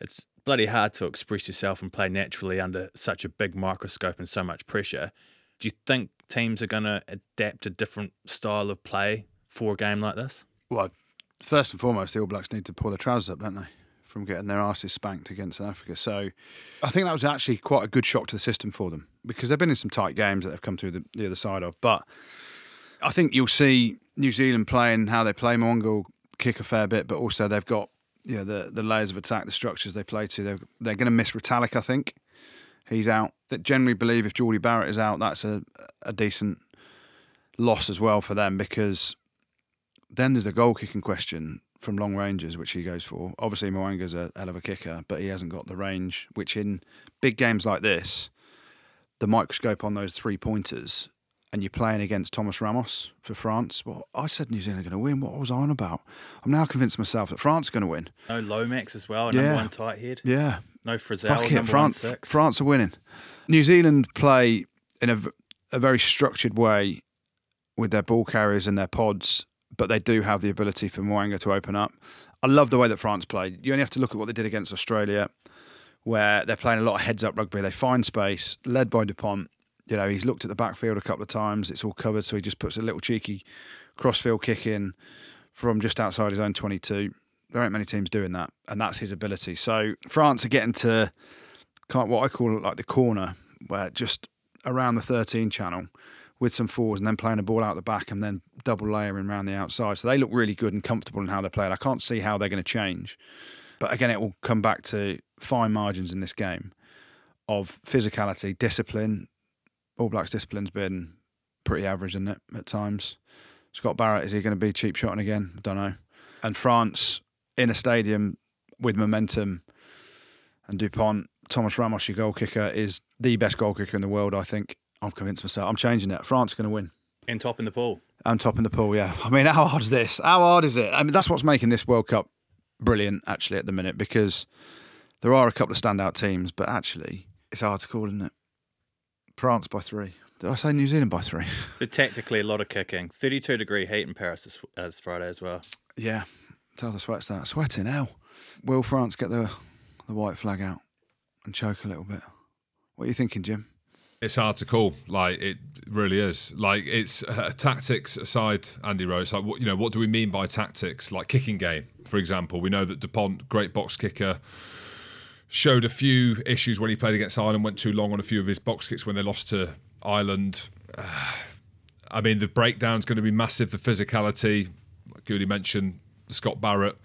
it's bloody hard to express yourself and play naturally under such a big microscope and so much pressure. Do you think teams are going to adapt a different style of play for a game like this? Well, first and foremost, the All Blacks need to pull their trousers up, don't they? From getting their asses spanked against South Africa. So I think that was actually quite a good shock to the system for them because they've been in some tight games that they've come through the, the other side of. But I think you'll see New Zealand playing how they play. Will kick a fair bit, but also they've got you know, the, the layers of attack, the structures they play to. They're, they're going to miss Retallick, I think. He's out. That generally believe if Jordie Barrett is out, that's a, a decent loss as well for them because then there's the goal kicking question from long ranges, which he goes for. Obviously, Mo'unga's a hell of a kicker, but he hasn't got the range, which in big games like this, the microscope on those three pointers and you're playing against Thomas Ramos for France, well, I said New Zealand are going to win. What was I on about? I'm now convinced myself that France are going to win. No Lomax as well, Yeah. number one tight head. Yeah, No Frizell, fuck it, number France. France are winning. New Zealand play in a, a very structured way with their ball carriers and their pods, but they do have the ability for Mo'unga to open up. I love the way that France played. You only have to look at what they did against Australia, where they're playing a lot of heads up rugby. They find space, led by Dupont. You know, he's looked at the backfield a couple of times. It's all covered, so he just puts a little cheeky crossfield kick in from just outside his own 22. There aren't many teams doing that, and that's his ability. So France are getting to what I call like the corner, where just around the 13 channel with some fours and then playing a ball out the back and then double layering around the outside. So they look really good and comfortable in how they're played. I can't see how they're going to change. But again, it will come back to fine margins in this game of physicality, discipline. All Blacks discipline's been pretty average, isn't it, at times? Scott Barrett, is he going to be cheap shotting again? I don't know. And France in a stadium with momentum and Dupont, Thomas Ramos, your goal kicker, is the best goal kicker in the world, I think. I'm convinced myself. I'm changing it. France going to win. In top in the pool. I'm top in the pool, yeah. I mean, how hard is this? How hard is it? I mean, that's what's making this World Cup brilliant, actually, at the minute, because there are a couple of standout teams, but actually, it's hard to call, isn't it? France by three. Did I say New Zealand by three? [LAUGHS] But tactically, a lot of kicking. 32 degree heat in Paris this, uh, this Friday as well. Yeah. Tell the sweats that. Sweating, hell. Will France get the, the white flag out and choke a little bit? What are you thinking, Jim? It's hard to call. Like it really is. Like it's uh, tactics aside, Andy. It's like what you know. What do we mean by tactics? Like kicking game, for example. We know that Dupont, great box kicker, showed a few issues when he played against Ireland. Went too long on a few of his box kicks when they lost to Ireland. Uh, [SIGHS] I mean, the breakdown's going to be massive. The physicality, like Goody mentioned, Scott Barrett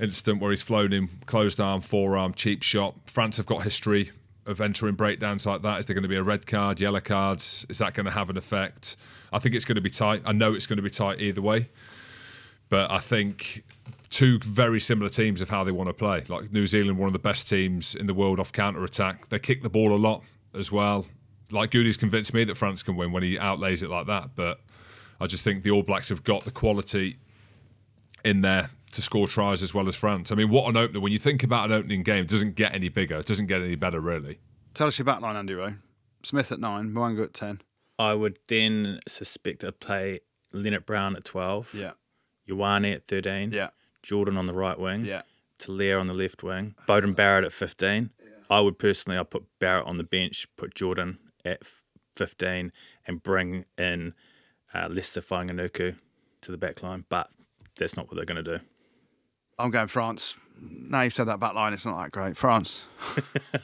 incident where he's flown in closed arm, forearm, cheap shot. France have got history of entering breakdowns like that. Is there going to be a red card, yellow cards? Is that going to have an effect? I think it's going to be tight. I know it's going to be tight either way. But I think two very similar teams of how they want to play. Like New Zealand, one of the best teams in the world off counter attack. They kick the ball a lot as well. Like Goody's convinced me that France can win when he outlays it like that. But I just think the All Blacks have got the quality in there to score tries as well as France. I mean, what an opener. When you think about an opening game, it doesn't get any bigger. It doesn't get any better, really. Tell us your back line, Andy Rowe. Smith at nine, Mo'unga at 10. I would then suspect I'd play Lienert-Brown at 12, Yeah. Ioane at 13, Yeah. Jordan on the right wing, Yeah. Telea on the left wing, Beauden Barrett at 15. I would personally, I'd put Barrett on the bench, put Jordan at 15, and bring in uh, Leicester Fainga'anuku to the back line. But that's not what they're going to do. I'm going France. Now you've said that back line, it's not that great. France.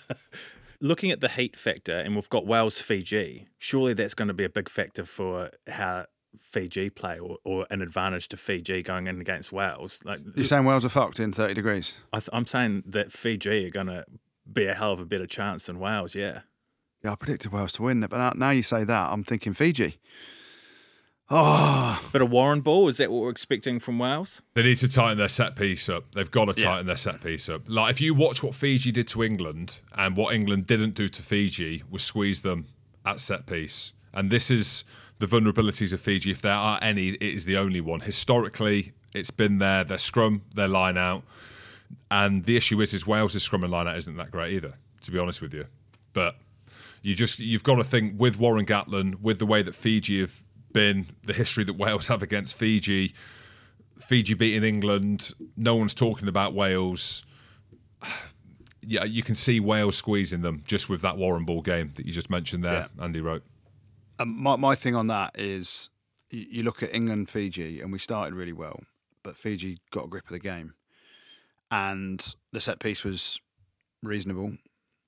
[LAUGHS] Looking at the heat factor, and we've got Wales Fiji, surely that's going to be a big factor for how Fiji play or, or an advantage to Fiji going in against Wales. Like You're saying Wales are fucked in 30 degrees? I th- I'm saying that Fiji are going to be a hell of a better chance than Wales, yeah. Yeah, I predicted Wales to win, but now you say that, I'm thinking Fiji. Oh, But a Warren ball, is that what we're expecting from Wales? They need to tighten their set piece up. They've got to Yeah. tighten their set piece up. Like if you watch what Fiji did to England and what England didn't do to Fiji was squeeze them at set piece. And this is the vulnerabilities of Fiji. If there are any, it is the only one. Historically, it's been there. Their scrum, their line out. And the issue is, is Wales' scrum and line out isn't that great either, to be honest with you. But you just you've got to think with Warren Gatland, with the way that Fiji have been, the history that Wales have against Fiji, Fiji beating England, no one's talking about Wales. Yeah, you can see Wales squeezing them just with that Warren Ball game that you just mentioned there, Andy wrote. Um, my, my thing on that is you, you look at England, Fiji, and we started really well, but Fiji got a grip of the game. And the set piece was reasonable.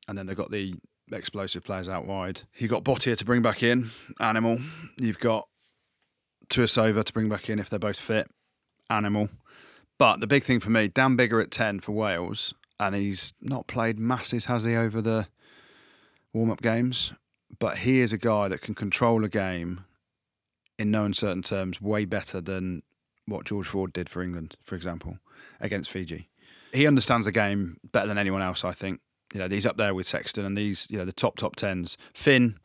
And then they got the explosive players out wide. You've got Botia to bring back in, Animal. You've got Tuisova to bring back in if they're both fit, Animal. But the big thing for me, Dan Biggar at 10 for Wales, and he's not played masses, has he, over the warm up games? But he is a guy that can control a game in no uncertain terms way better than what George Ford did for England, for example, against Fiji. He understands the game better than anyone else, I think. You know, he's up there with Sexton and these, you know, the top top tens. Finn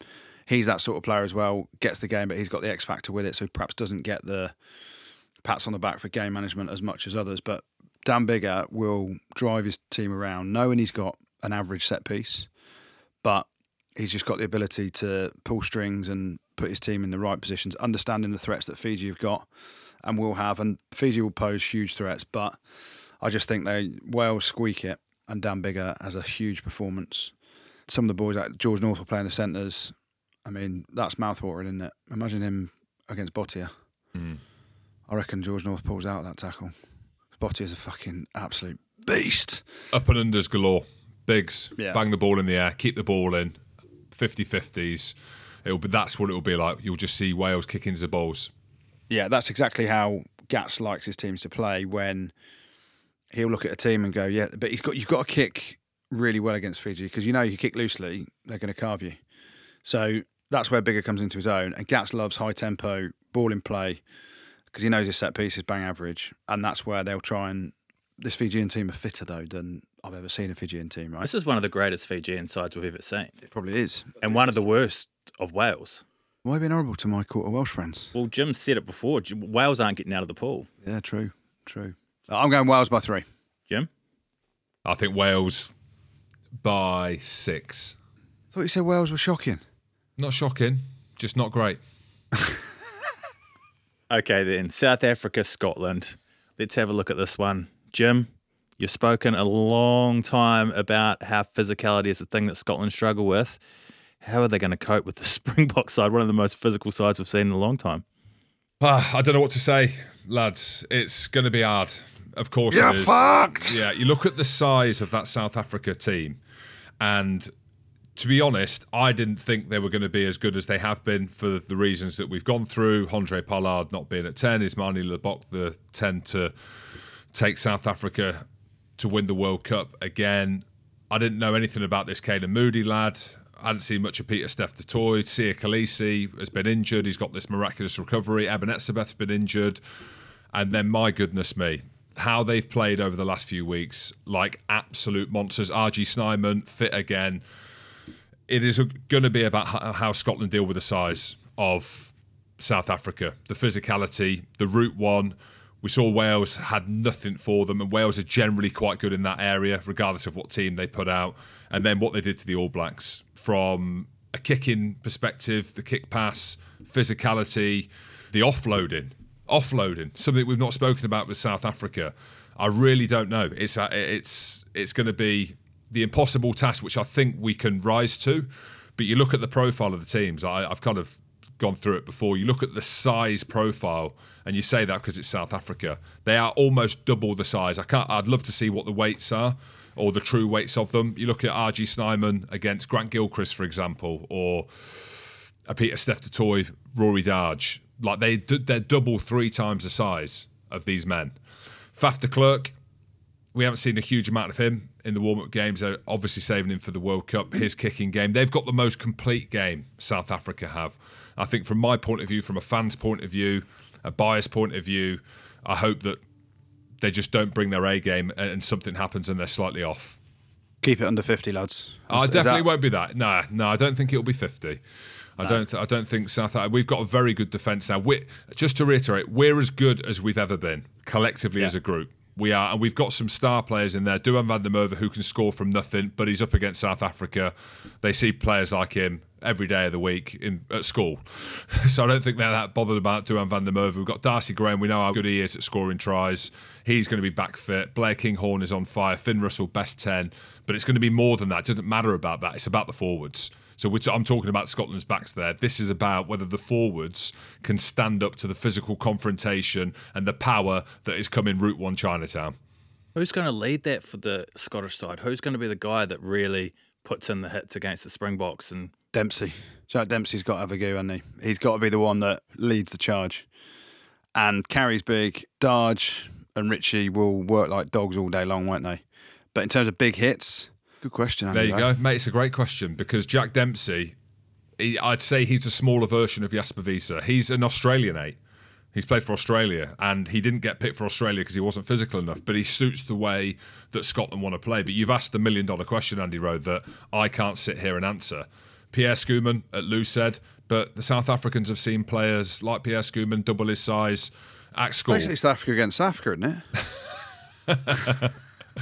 he's that sort of player as well. Gets the game, but he's got the X factor with it, so perhaps doesn't get the pats on the back for game management as much as others. But Dan Biggar will drive his team around, knowing he's got an average set piece, but he's just got the ability to pull strings and put his team in the right positions, understanding the threats that Fiji have got and will have. And Fiji will pose huge threats, but I just think they Wales squeak it, and Dan Biggar has a huge performance. Some of the boys like George North will play in the centres. I mean, that's mouthwatering, isn't it? Imagine him against Botia. Hmm. I reckon George North pulls out that tackle. Botia's a fucking absolute beast. Up and unders galore. Bigs. Yeah. Bang the ball in the air. Keep the ball in. 50-50s. It'll be that's what it'll be like. You'll just see Wales kicking the balls. Yeah, that's exactly how Gats likes his teams to play. When he'll look at a team and go, "Yeah, but he's got you've got to kick really well against Fiji because you know you kick loosely, they're going to carve you." So that's where Biggar comes into his own. And Gats loves high tempo ball in play because he knows his set piece is bang average, and that's where they'll try and. This Fijian team are fitter though than I've ever seen a Fijian team. Right? This is one of the greatest Fijian sides we've ever seen, It probably is. and one of the worst of Wales. Why being horrible to my quarter Welsh friends? Well, Jim said it before. Wales aren't getting out of the pool. Yeah, true, true. I'm going Wales by three. Jim, I think Wales by six. I thought you said Wales were shocking. Not shocking, just not great. [LAUGHS] Okay, then South Africa, Scotland. Let's have a look at this one. Jim, you've spoken a long time about how physicality is the thing that Scotland struggle with. How are they going to cope with the [LAUGHS] Springbok side, one of the most physical sides we've seen in a long time? Ah, I don't know what to say, lads. It's going to be hard. Of course You're it is. fucked. Yeah, you look at the size of that South Africa team, and to be honest, I didn't think they were going to be as good as they have been for the reasons that we've gone through. Handré Pollard not being at 10, Ismani Libbok the 10 to take South Africa to win the World Cup again. I didn't know anything about this Canan Moodie lad. I hadn't seen much of Pieter-Steph du Toit. Siya Kolisi has been injured. He's got this miraculous recovery. Eben Etzebeth's been injured. And then, my goodness me, how they've played over the last few weeks, like absolute monsters. RG Snyman, fit again. It is going to be about how, Scotland deal with the size of South Africa, the physicality, the route one. We saw Wales had nothing for them, and Wales are generally quite good in that area, regardless of what team they put out. And then what they did to the All Blacks from a kicking perspective, the kick pass, physicality, the offloading, offloading, something we've not spoken about with South Africa. I really don't know. It's uh, it's it's going to be the impossible task, which I think we can rise to. But you look at the profile of the teams. I, I've kind of gone through it before. You look at the size profile, and you say that because it's South Africa. They are almost double the size. I can't. I'd love to see what the weights are or the true weights of them. You look at RG Snyman against Grant Gilchrist, for example, or a Pieter-Steph du Toit, Rory Darge. Like they, they're double, three times the size of these men. Faf de Klerk, we haven't seen a huge amount of him in the warm-up games. They're obviously saving him for the World Cup. His kicking game, they've got the most complete game. South Africa have. I think, from my point of view, from a fan's point of view, a bias point of view, I hope that they just don't bring their A game and, something happens and they're slightly off. Keep it under 50, lads. I Is- is definitely that- won't be that. No, no, I don't think it'll be fifty. I don't. Th- I don't think South. Africa. We've got a very good defence now. we just to reiterate, we're as good as we've ever been collectively as a group. We are, and we've got some star players in there. Duhan van der Merwe, who can score from nothing, but he's up against South Africa. They see players like him every day of the week in at school, [LAUGHS] so I don't think they're that bothered about Duhan van der Merwe. We've got Darcy Graham. We know how good he is at scoring tries. He's going to be back fit. Blair Kinghorn is on fire. Finn Russell, best ten, but it's going to be more than that. It doesn't matter about that. It's about the forwards. So we're t- I'm talking about Scotland's backs there. This is about whether the forwards can stand up to the physical confrontation and the power that is coming Route One Chinatown. Who's going to lead that for the Scottish side? Who's going to be the guy that really puts in the hits against the Springboks? And Dempsey. Jack Dempsey's got to have a go, hasn't he? He's got to be the one that leads the charge. And carries big. Darge and Richie will work like dogs all day long, won't they? But in terms of big hits, good question. There you go, mate. It's a great question because Jack Dempsey, he, I'd say he's a smaller version of Jasper Wiese. He's an Australian eight. He's played for Australia, and he didn't get picked for Australia because he wasn't physical enough. But he suits the way that Scotland want to play. But you've asked the million dollar question, Andy Rowe, that I can't sit here and answer. Pierre Schoeman at Luced, but the South Africans have seen players like Pierre Schoeman double his size at school. Basically, South Africa against South Africa, isn't it?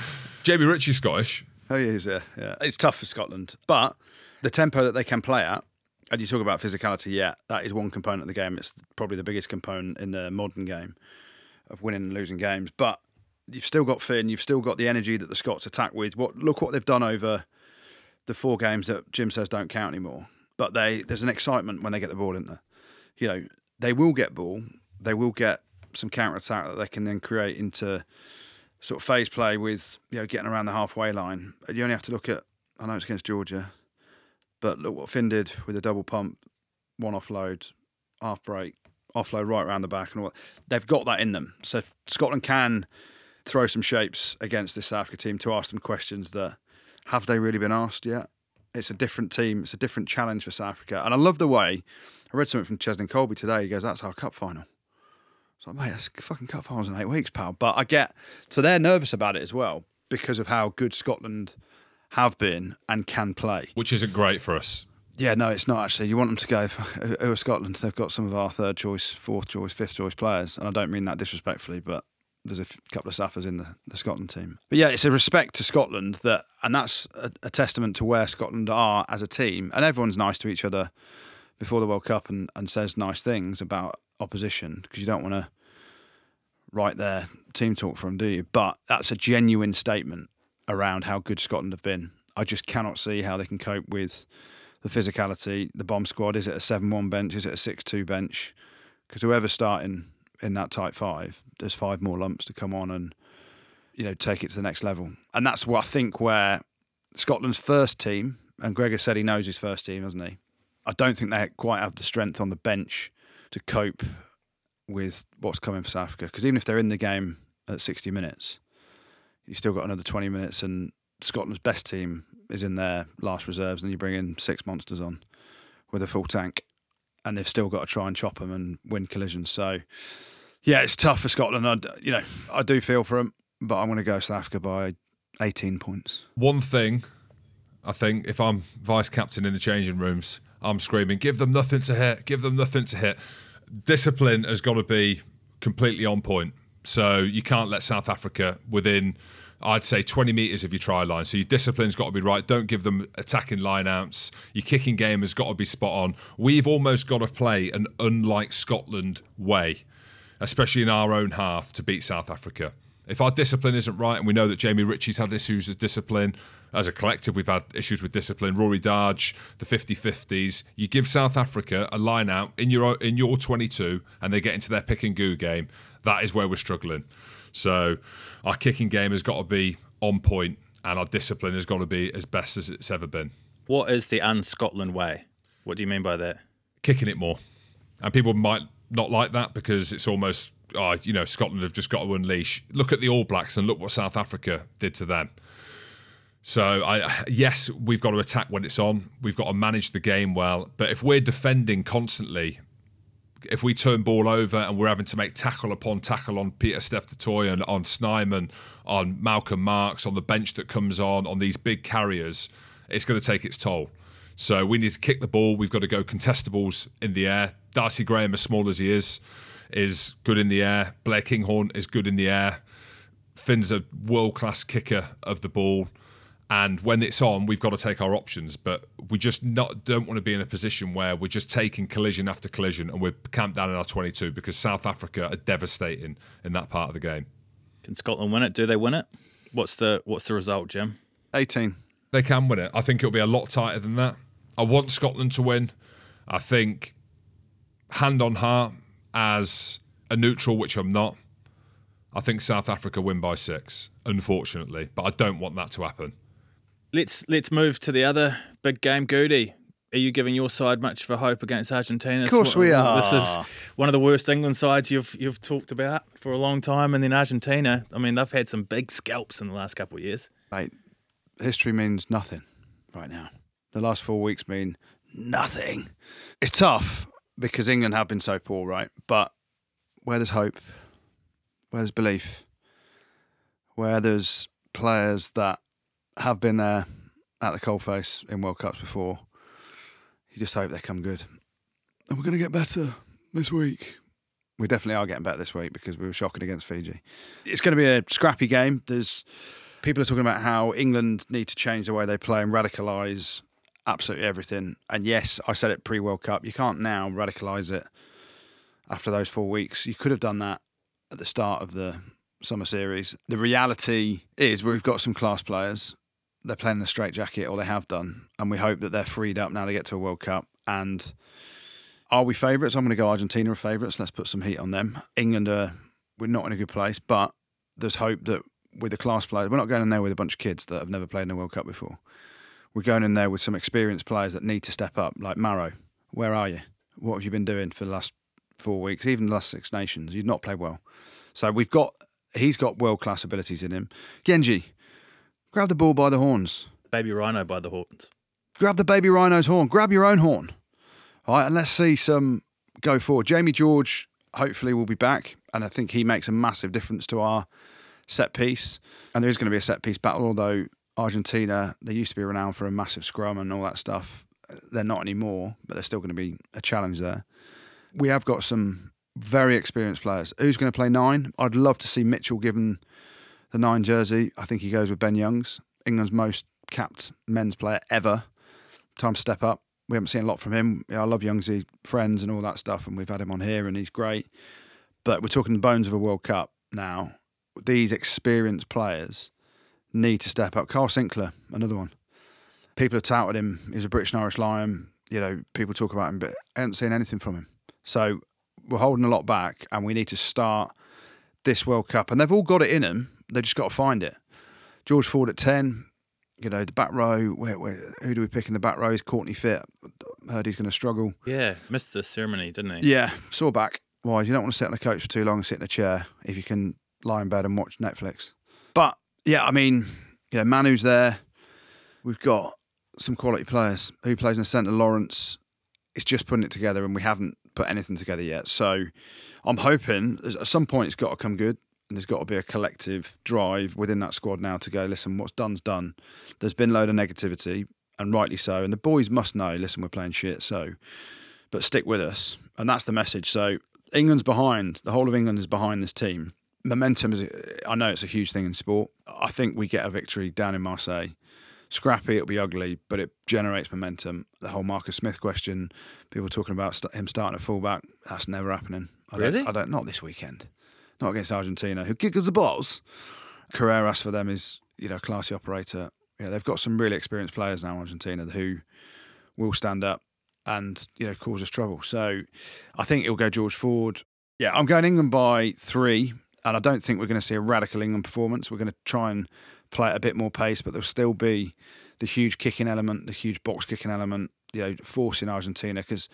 [LAUGHS] Jamie Ritchie's Scottish. Oh, he is, yeah, uh, yeah. It's tough for Scotland, but the tempo that they can play at, and you talk about physicality, yeah, that is one component of the game. It's probably the biggest component in the modern game of winning and losing games. But you've still got Finn, you've still got the energy that the Scots attack with. What look what they've done over the four games that Jim says don't count anymore. But they there's an excitement when they get the ball in there. You know, they will get ball, they will get some counter attack that they can then create into sort of phase play with you know getting around the halfway line. You only have to look at I know it's against Georgia, but look what Finn did with a double pump, one offload, half break, offload right around the back, and all. They've got that in them. So Scotland can throw some shapes against this South Africa team to ask them questions that have they really been asked yet? It's a different team. It's a different challenge for South Africa, and I love the way I read something from Cheslin Kolbe today. He goes, "That's our cup final." So, mate, that's fucking cup finals in eight weeks, pal. But I get so they're nervous about it as well because of how good Scotland have been and can play. Which isn't great for us. Yeah, no, it's not actually. You want them to go. Who are Scotland? They've got some of our third choice, fourth choice, fifth choice players, and I don't mean that disrespectfully, but there's a f- couple of Saffers in the, the Scotland team. But yeah, it's a respect to Scotland that, and that's a, a testament to where Scotland are as a team. And everyone's nice to each other before the World Cup and, and says nice things about opposition because you don't want to write their team talk for them, do you? But that's a genuine statement around how good Scotland have been. I just cannot see how they can cope with the physicality. The bomb squad is it a seven-one bench? Is it a six-two bench? Because whoever's starting in that tight five, there's five more lumps to come on and you know take it to the next level. And that's what I think where Scotland's first team, and Gregor said he knows his first team, hasn't he? I don't think they quite have the strength on the bench to cope with what's coming for South Africa. Because even if they're in the game at 60 minutes, you've still got another 20 minutes, and Scotland's best team is in their last reserves, and you bring in six monsters on with a full tank, and they've still got to try and chop them and win collisions. So, yeah, it's tough for Scotland. I, you know, I do feel for them, but I'm going to go South Africa by 18 points. One thing, I think, if I'm vice captain in the changing rooms, I'm screaming, give them nothing to hit, give them nothing to hit discipline has got to be completely on point. So you can't let South Africa within, I'd say, 20 metres of your try line. So your discipline's got to be right. Don't give them attacking lineouts. Your kicking game has got to be spot on. We've almost got to play an unlike Scotland way, especially in our own half, to beat South Africa. If our discipline isn't right, and we know that Jamie Ritchie's had issues with discipline, as a collective, we've had issues with discipline. Rory Darge, the 50-50s. You give South Africa a line out in your in your 22, and they get into their pick and goo game. That is where we're struggling. So our kicking game has got to be on point, and our discipline has got to be as best as it's ever been. What is the un-Scotland way? What do you mean by that? Kicking it more, and people might not like that because it's almost, oh, you know, Scotland have just got to unleash. Look at the All Blacks and look what South Africa did to them. So I yes, we've got to attack when it's on. We've got to manage the game well. But if we're defending constantly, if we turn ball over and we're having to make tackle upon tackle on Pieter-Steph du and on Snyman, on Malcolm Marx, on the bench that comes on, on these big carriers, it's going to take its toll. So we need to kick the ball. We've got to go contestables in the air. Darcy Graham, as small as he is, is good in the air. Blair Kinghorn is good in the air. Finn's a world class kicker of the ball and when it's on, we've got to take our options. But we just not don't want to be in a position where we're just taking collision after collision and we're camped down in our 22 because South Africa are devastating in that part of the game. Can Scotland win it? Do they win it? What's the what's the result, Jim? 18. They can win it. I think it'll be a lot tighter than that. I want Scotland to win. I think hand on heart as a neutral, which I'm not. I think South Africa win by six, unfortunately, but I don't want that to happen. Let's let's move to the other big game, Goody. Are you giving your side much for hope against Argentina? Of course we are. This is one of the worst England sides you've you've talked about for a long time, and then Argentina. I mean, they've had some big scalps in the last couple of years. Mate, history means nothing right now. The last four weeks mean nothing. It's tough because England have been so poor, right? But where there's hope, where there's belief, where there's players that have been there at the coalface in World Cups before. you just hope they come good. And we're going to get better this week. We definitely are getting better this week because we were shocking against Fiji. It's going to be a scrappy game. There's people are talking about how England need to change the way they play and radicalise absolutely everything. And yes, I said it pre World Cup. You can't now radicalise it after those four weeks. You could have done that at the start of the summer series. The reality is we've got some class players. They're playing the straight jacket, or they have done, and we hope that they're freed up now they get to a World Cup. And are we favourites? I'm going to go Argentina are favourites. Let's put some heat on them. England are we're not in a good place, but there's hope that with the class players, we're not going in there with a bunch of kids that have never played in a World Cup before. We're going in there with some experienced players that need to step up, like Maro. Where are you? What have you been doing for the last four weeks? Even the last Six Nations, you've not played well. So we've got he's got world class abilities in him. Genge, grab the ball by the horns. Baby Rhino by the horns. Grab the baby rhino's horn. Grab your own horn. All right, and let's see some go forward. Jamie George hopefully will be back, and I think he makes a massive difference to our set piece. And there is going to be a set piece battle, although Argentina, they used to be renowned for a massive scrum and all that stuff. They're not anymore, but there's still going to be a challenge there. We have got some very experienced players. Who's going to play nine? I'd love to see Mitchell given the nine jersey. I think he goes with Ben Youngs, England's most capped men's player ever. Time to step up. We haven't seen a lot from him. Yeah, I love Youngsy, friends and all that stuff, and we've had him on here, and he's great. But we're talking the bones of a World Cup now. These experienced players need to step up. Kyle Sinckler, another one. People have touted him. He's a British and Irish Lion. You know, people talk about him, but I haven't seen anything from him. So we're holding a lot back, and we need to start this World Cup. And they've all got it in them. They just got to find it. George Ford at ten. You know, the back row. Where, where, who do we pick in the back row? Is Courtney fit? Heard he's going to struggle. Yeah, missed the ceremony, didn't he? Yeah, sore back. Wise. You don't want to sit on a coach for too long and sit in a chair if you can lie in bed and watch Netflix. But yeah, I mean, yeah, Manu's there. We've got some quality players. Who plays in the centre? Lawrence. It's just putting it together, and we haven't put anything together yet. So I'm hoping at some point it's got to come good. And there's got to be a collective drive within that squad now to go, listen, what's done's done. There's been a load of negativity, and rightly so. And the boys must know, listen, we're playing shit, so, but stick with us. And that's the message. So England's behind, the whole of England is behind this team. Momentum is, I know it's a huge thing in sport. I think we get a victory down in Marseille. Scrappy, it'll be ugly, but it generates momentum. The whole Marcus Smith question, people talking about st- him starting at fullback, that's never happening. I Really? Don't, I don't, not this weekend. Not against Argentina, who kick us the balls. Carreras for them is, you know, classy operator. Yeah, they've got some really experienced players now, Argentina, who will stand up and, you know, cause us trouble. So I think it'll go George Ford. Yeah, I'm going England by three, and I don't think we're going to see a radical England performance. We're going to try and play at a bit more pace, but there'll still be the huge kicking element, the huge box kicking element, you know, forcing Argentina. Because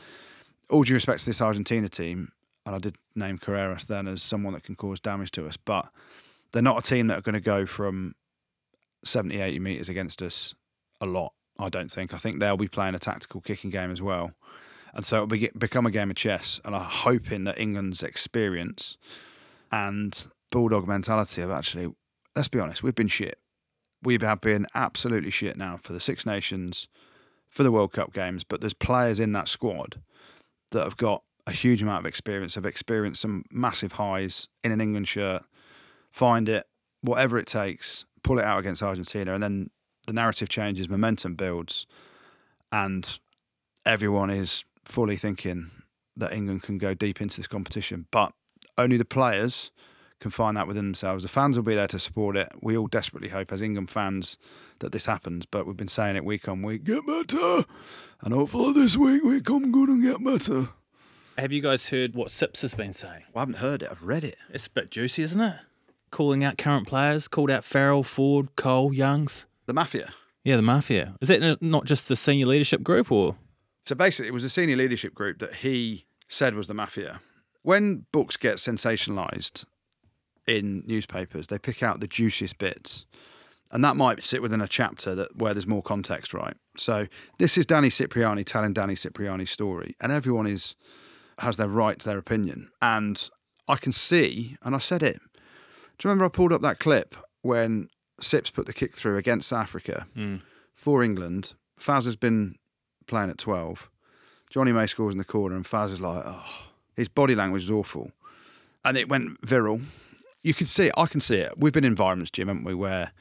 all due respect to this Argentina team, and I did name Carreras then as someone that can cause damage to us, but they're not a team that are going to go from 70, 80 metres against us a lot, I don't think. I think they'll be playing a tactical kicking game as well. And so it'll be, become a game of chess. And I'm hoping that England's experience and bulldog mentality of actually, let's be honest, we've been shit. We have been absolutely shit now for the Six Nations, for the World Cup games, but there's players in that squad that have got a huge amount of experience, I've experienced some massive highs in an England shirt, find it, whatever it takes, pull it out against Argentina, and then the narrative changes, momentum builds, and everyone is fully thinking that England can go deep into this competition. But only the players can find that within themselves. The fans will be there to support it. We all desperately hope, as England fans, that this happens. But we've been saying it week on week get better. And hopefully this week we come good and get better. Have you guys heard what Sips has been saying? I haven't heard it, I've read it. It's a bit juicy, isn't it? Calling out current players, called out Farrell, Ford, Cole, Youngs. The Mafia. Yeah, the Mafia. Is that not just the senior leadership group or? So basically, it was the senior leadership group that he said was the mafia. When books get sensationalized in newspapers, they pick out the juiciest bits. And that might sit within a chapter that where there's more context, right? So this is Danny Cipriani telling Danny Cipriani's story, and everyone is has their right to their opinion. And I can see, and I said it. Do you remember I pulled up that clip when Sips put the kick through against Africa mm. for England? Faz has been playing at 12. Jonny May scores in the corner, and Faz is like, oh, his body language is awful, and it went viral. You can see it. I can see it. We've been in environments, Jim, haven't we, where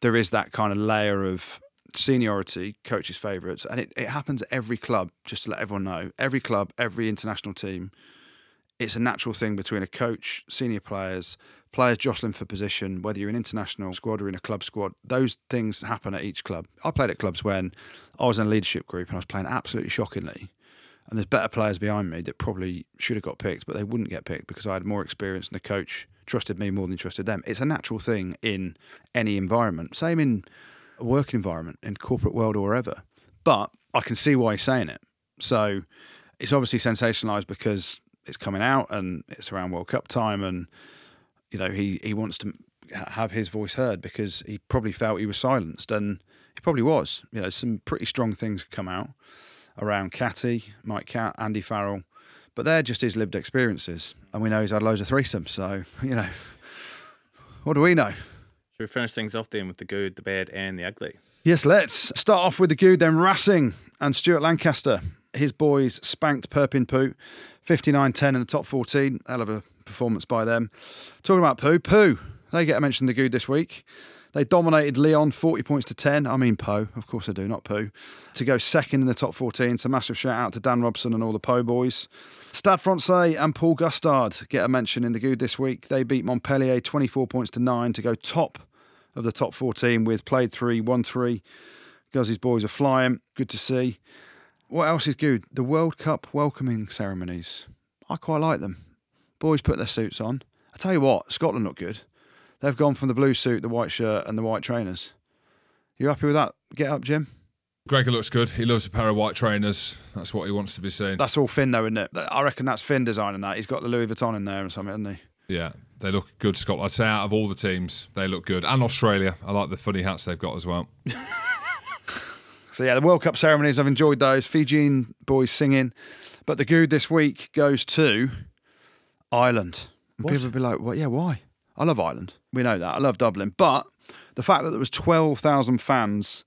there is that kind of layer of seniority, coaches' favourites, and it, it happens at every club. Just to let everyone know, every club, every international team, it's a natural thing between a coach, senior players, players jostling for position, whether you're an international squad or in a club squad. Those things happen at each club. I played at clubs when I was in a leadership group and I was playing absolutely shockingly. And there's better players behind me that probably should have got picked, but they wouldn't get picked because I had more experience and the coach trusted me more than trusted them. It's a natural thing in any environment. Same in work environment, in corporate world or wherever. But I can see why he's saying it. So it's obviously sensationalized because it's coming out and it's around World Cup time and you know he he wants to have his voice heard because he probably felt he was silenced and he probably was. You know, some pretty strong things come out around Catty, Mike Catt, Andy Farrell, but they're just his lived experiences. And we know he's had loads of threesomes, so [LAUGHS] you know, what do we know? We finish things off then with the good, the bad, and the ugly? Yes, let's start off with the good, then Racing and Stuart Lancaster. His boys spanked Perpin Poo 59 10 in the top 14. Hell of a performance by them. Talking about Poo, Poo, they get a mention in the good this week. They dominated Lyon 40 points to 10. I mean, Poe, of course I do, not Poo. To go second in the top 14. So, massive shout out to Dan Robson and all the Poe boys. Stade Francais and Paul Gustard get a mention in the good this week. They beat Montpellier 24 points to 9 to go top of the top 14 with played 3, 1 3. Guzzy's boys are flying. Good to see. What else is good? The World Cup welcoming ceremonies. I quite like them. Boys put their suits on. I tell you what, Scotland look good. They've gone from the blue suit, the white shirt, and the white trainers. You happy with that? Get up, Jim. Gregor looks good. He loves a pair of white trainers. That's what he wants to be seen. That's all Finn, though, isn't it? I reckon that's Finn designing that. He's got the Louis Vuitton in there or something, hasn't he? Yeah, they look good, Scotland. I'd say out of all the teams, they look good. And Australia. I like the funny hats they've got as well. [LAUGHS] So yeah, the World Cup ceremonies, I've enjoyed those. Fijian boys singing. But the good this week goes to Ireland. And people will be like, well, yeah, why? I love Ireland. We know that. I love Dublin. But the fact that there was 12,000 fans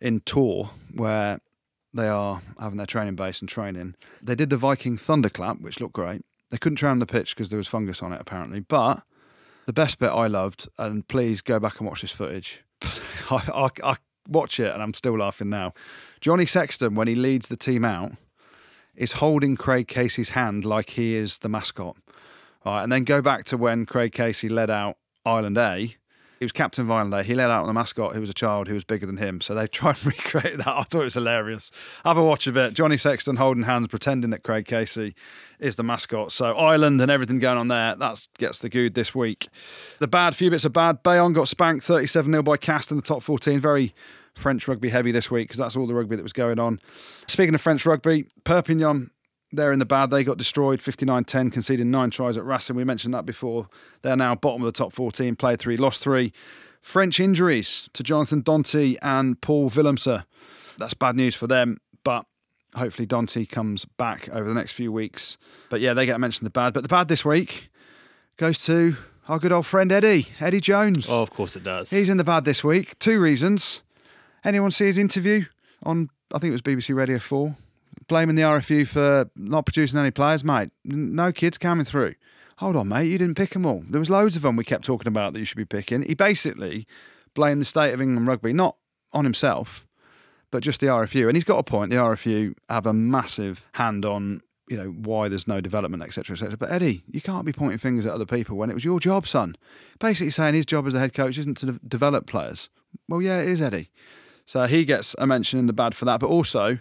in Tours where they are having their training base and training, they did the Viking thunderclap, which looked great. They couldn't train the pitch because there was fungus on it, apparently. But the best bit I loved, and please go back and watch this footage. [LAUGHS] I, I, I watch it and I'm still laughing now. Johnny Sexton, when he leads the team out, is holding Craig Casey's hand like he is the mascot. Right, and then go back to when Craig Casey led out Ireland A. He was captain A. He led out on the mascot who was a child who was bigger than him. So they [LAUGHS] tried and recreate that. I thought it was hilarious. Have a watch of it. Johnny Sexton holding hands, pretending that Craig Casey is the mascot. So Ireland and everything going on there, that gets the good this week. The bad, few bits of bad. Bayonne got spanked 37 0 by Castres in the top 14. Very French rugby heavy this week because that's all the rugby that was going on. Speaking of French rugby, Perpignan, they're in the bad. They got destroyed 59 10, conceding nine tries at Racing. We mentioned that before. They're now bottom of the top 14, played three, lost three. French injuries to Jonathan Danty and Paul Willemse. That's bad news for them, but hopefully Danty comes back over the next few weeks. But yeah, they get mentioned the bad. But the bad this week goes to our good old friend Eddie, Eddie Jones. Oh, of course it does. He's in the bad this week. Two reasons. Anyone see his interview on, I think it was BBC Radio 4? Blaming the RFU for not producing any players, mate. No kids coming through. Hold on, mate. You didn't pick them all. There was loads of them we kept talking about that you should be picking. He basically blamed the state of England rugby, not on himself, but just the RFU. And he's got a point. The RFU have a massive hand on, you know, why there's no development, etc., etc. But Eddie, you can't be pointing fingers at other people when it was your job, son. Basically saying his job as the head coach isn't to develop players. Well, yeah, it is, Eddie. So he gets a mention in the bad for that, but also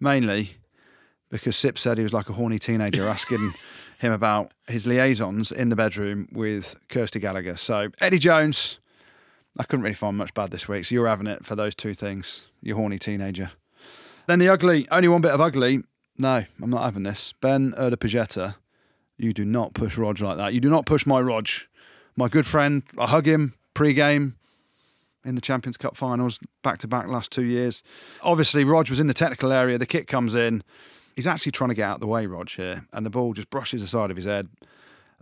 mainly because Sip said he was like a horny teenager asking [LAUGHS] him about his liaisons in the bedroom with Kirsty Gallagher. So Eddie Jones, I couldn't really find much bad this week. So you're having it for those two things, you horny teenager. Then the ugly, only one bit of ugly. No, I'm not having this. Ben Urdapilleta, you do not push Rog like that. You do not push my Rog. My good friend, I hug him pre-game in the Champions Cup finals, back to back last two years. Obviously, Rog was in the technical area. The kick comes in. He's actually trying to get out of the way, Rog, here, and the ball just brushes the side of his head.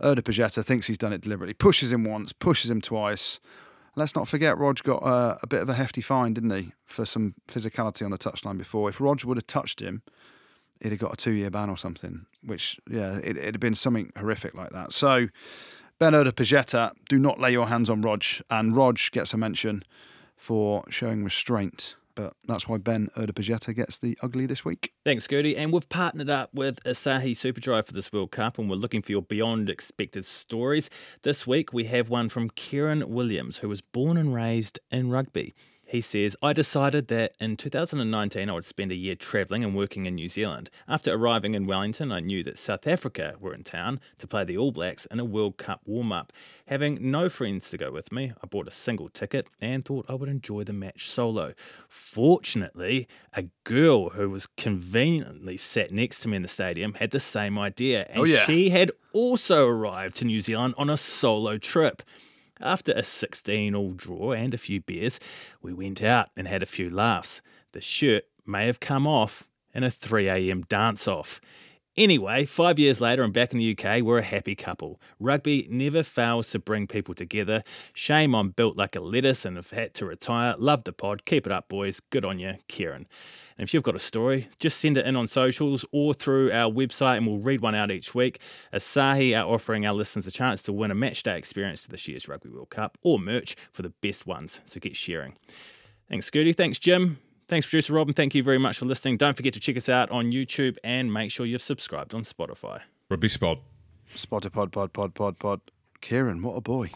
Urdapilleta thinks he's done it deliberately, pushes him once, pushes him twice. Let's not forget, Rog got uh, a bit of a hefty fine, didn't he, for some physicality on the touchline before. If Rog would have touched him, he'd have got a two year ban or something, which, yeah, it, it'd have been something horrific like that. So, Ben Urdapilleta, do not lay your hands on Rog. And Rog gets a mention for showing restraint. But that's why Ben Urdapilleta gets the ugly this week. Thanks, Gertie. And we've partnered up with Asahi Superdry for this World Cup, and we're looking for your beyond expected stories. This week, we have one from Kieran Williams, who was born and raised in rugby. He says, I decided that in 2019 I would spend a year travelling and working in New Zealand. After arriving in Wellington, I knew that South Africa were in town to play the All Blacks in a World Cup warm up. Having no friends to go with me, I bought a single ticket and thought I would enjoy the match solo. Fortunately, a girl who was conveniently sat next to me in the stadium had the same idea, and Oh, yeah. she had also arrived to New Zealand on a solo trip. After a 16 all draw and a few beers, we went out and had a few laughs. The shirt may have come off in a 3am dance off. Anyway, five years later, I'm back in the UK. We're a happy couple. Rugby never fails to bring people together. Shame I'm built like a lettuce and have had to retire. Love the pod. Keep it up, boys. Good on you, Kieran. And if you've got a story, just send it in on socials or through our website and we'll read one out each week. Asahi are offering our listeners a chance to win a match day experience to this year's Rugby World Cup or merch for the best ones. So get sharing. Thanks, Scooty. Thanks, Jim. Thanks, producer Rob, and thank you very much for listening. Don't forget to check us out on YouTube and make sure you've subscribed on Spotify. Rugby spot. Spotter pod, pod, pod, pod, pod. Kieran, what a boy.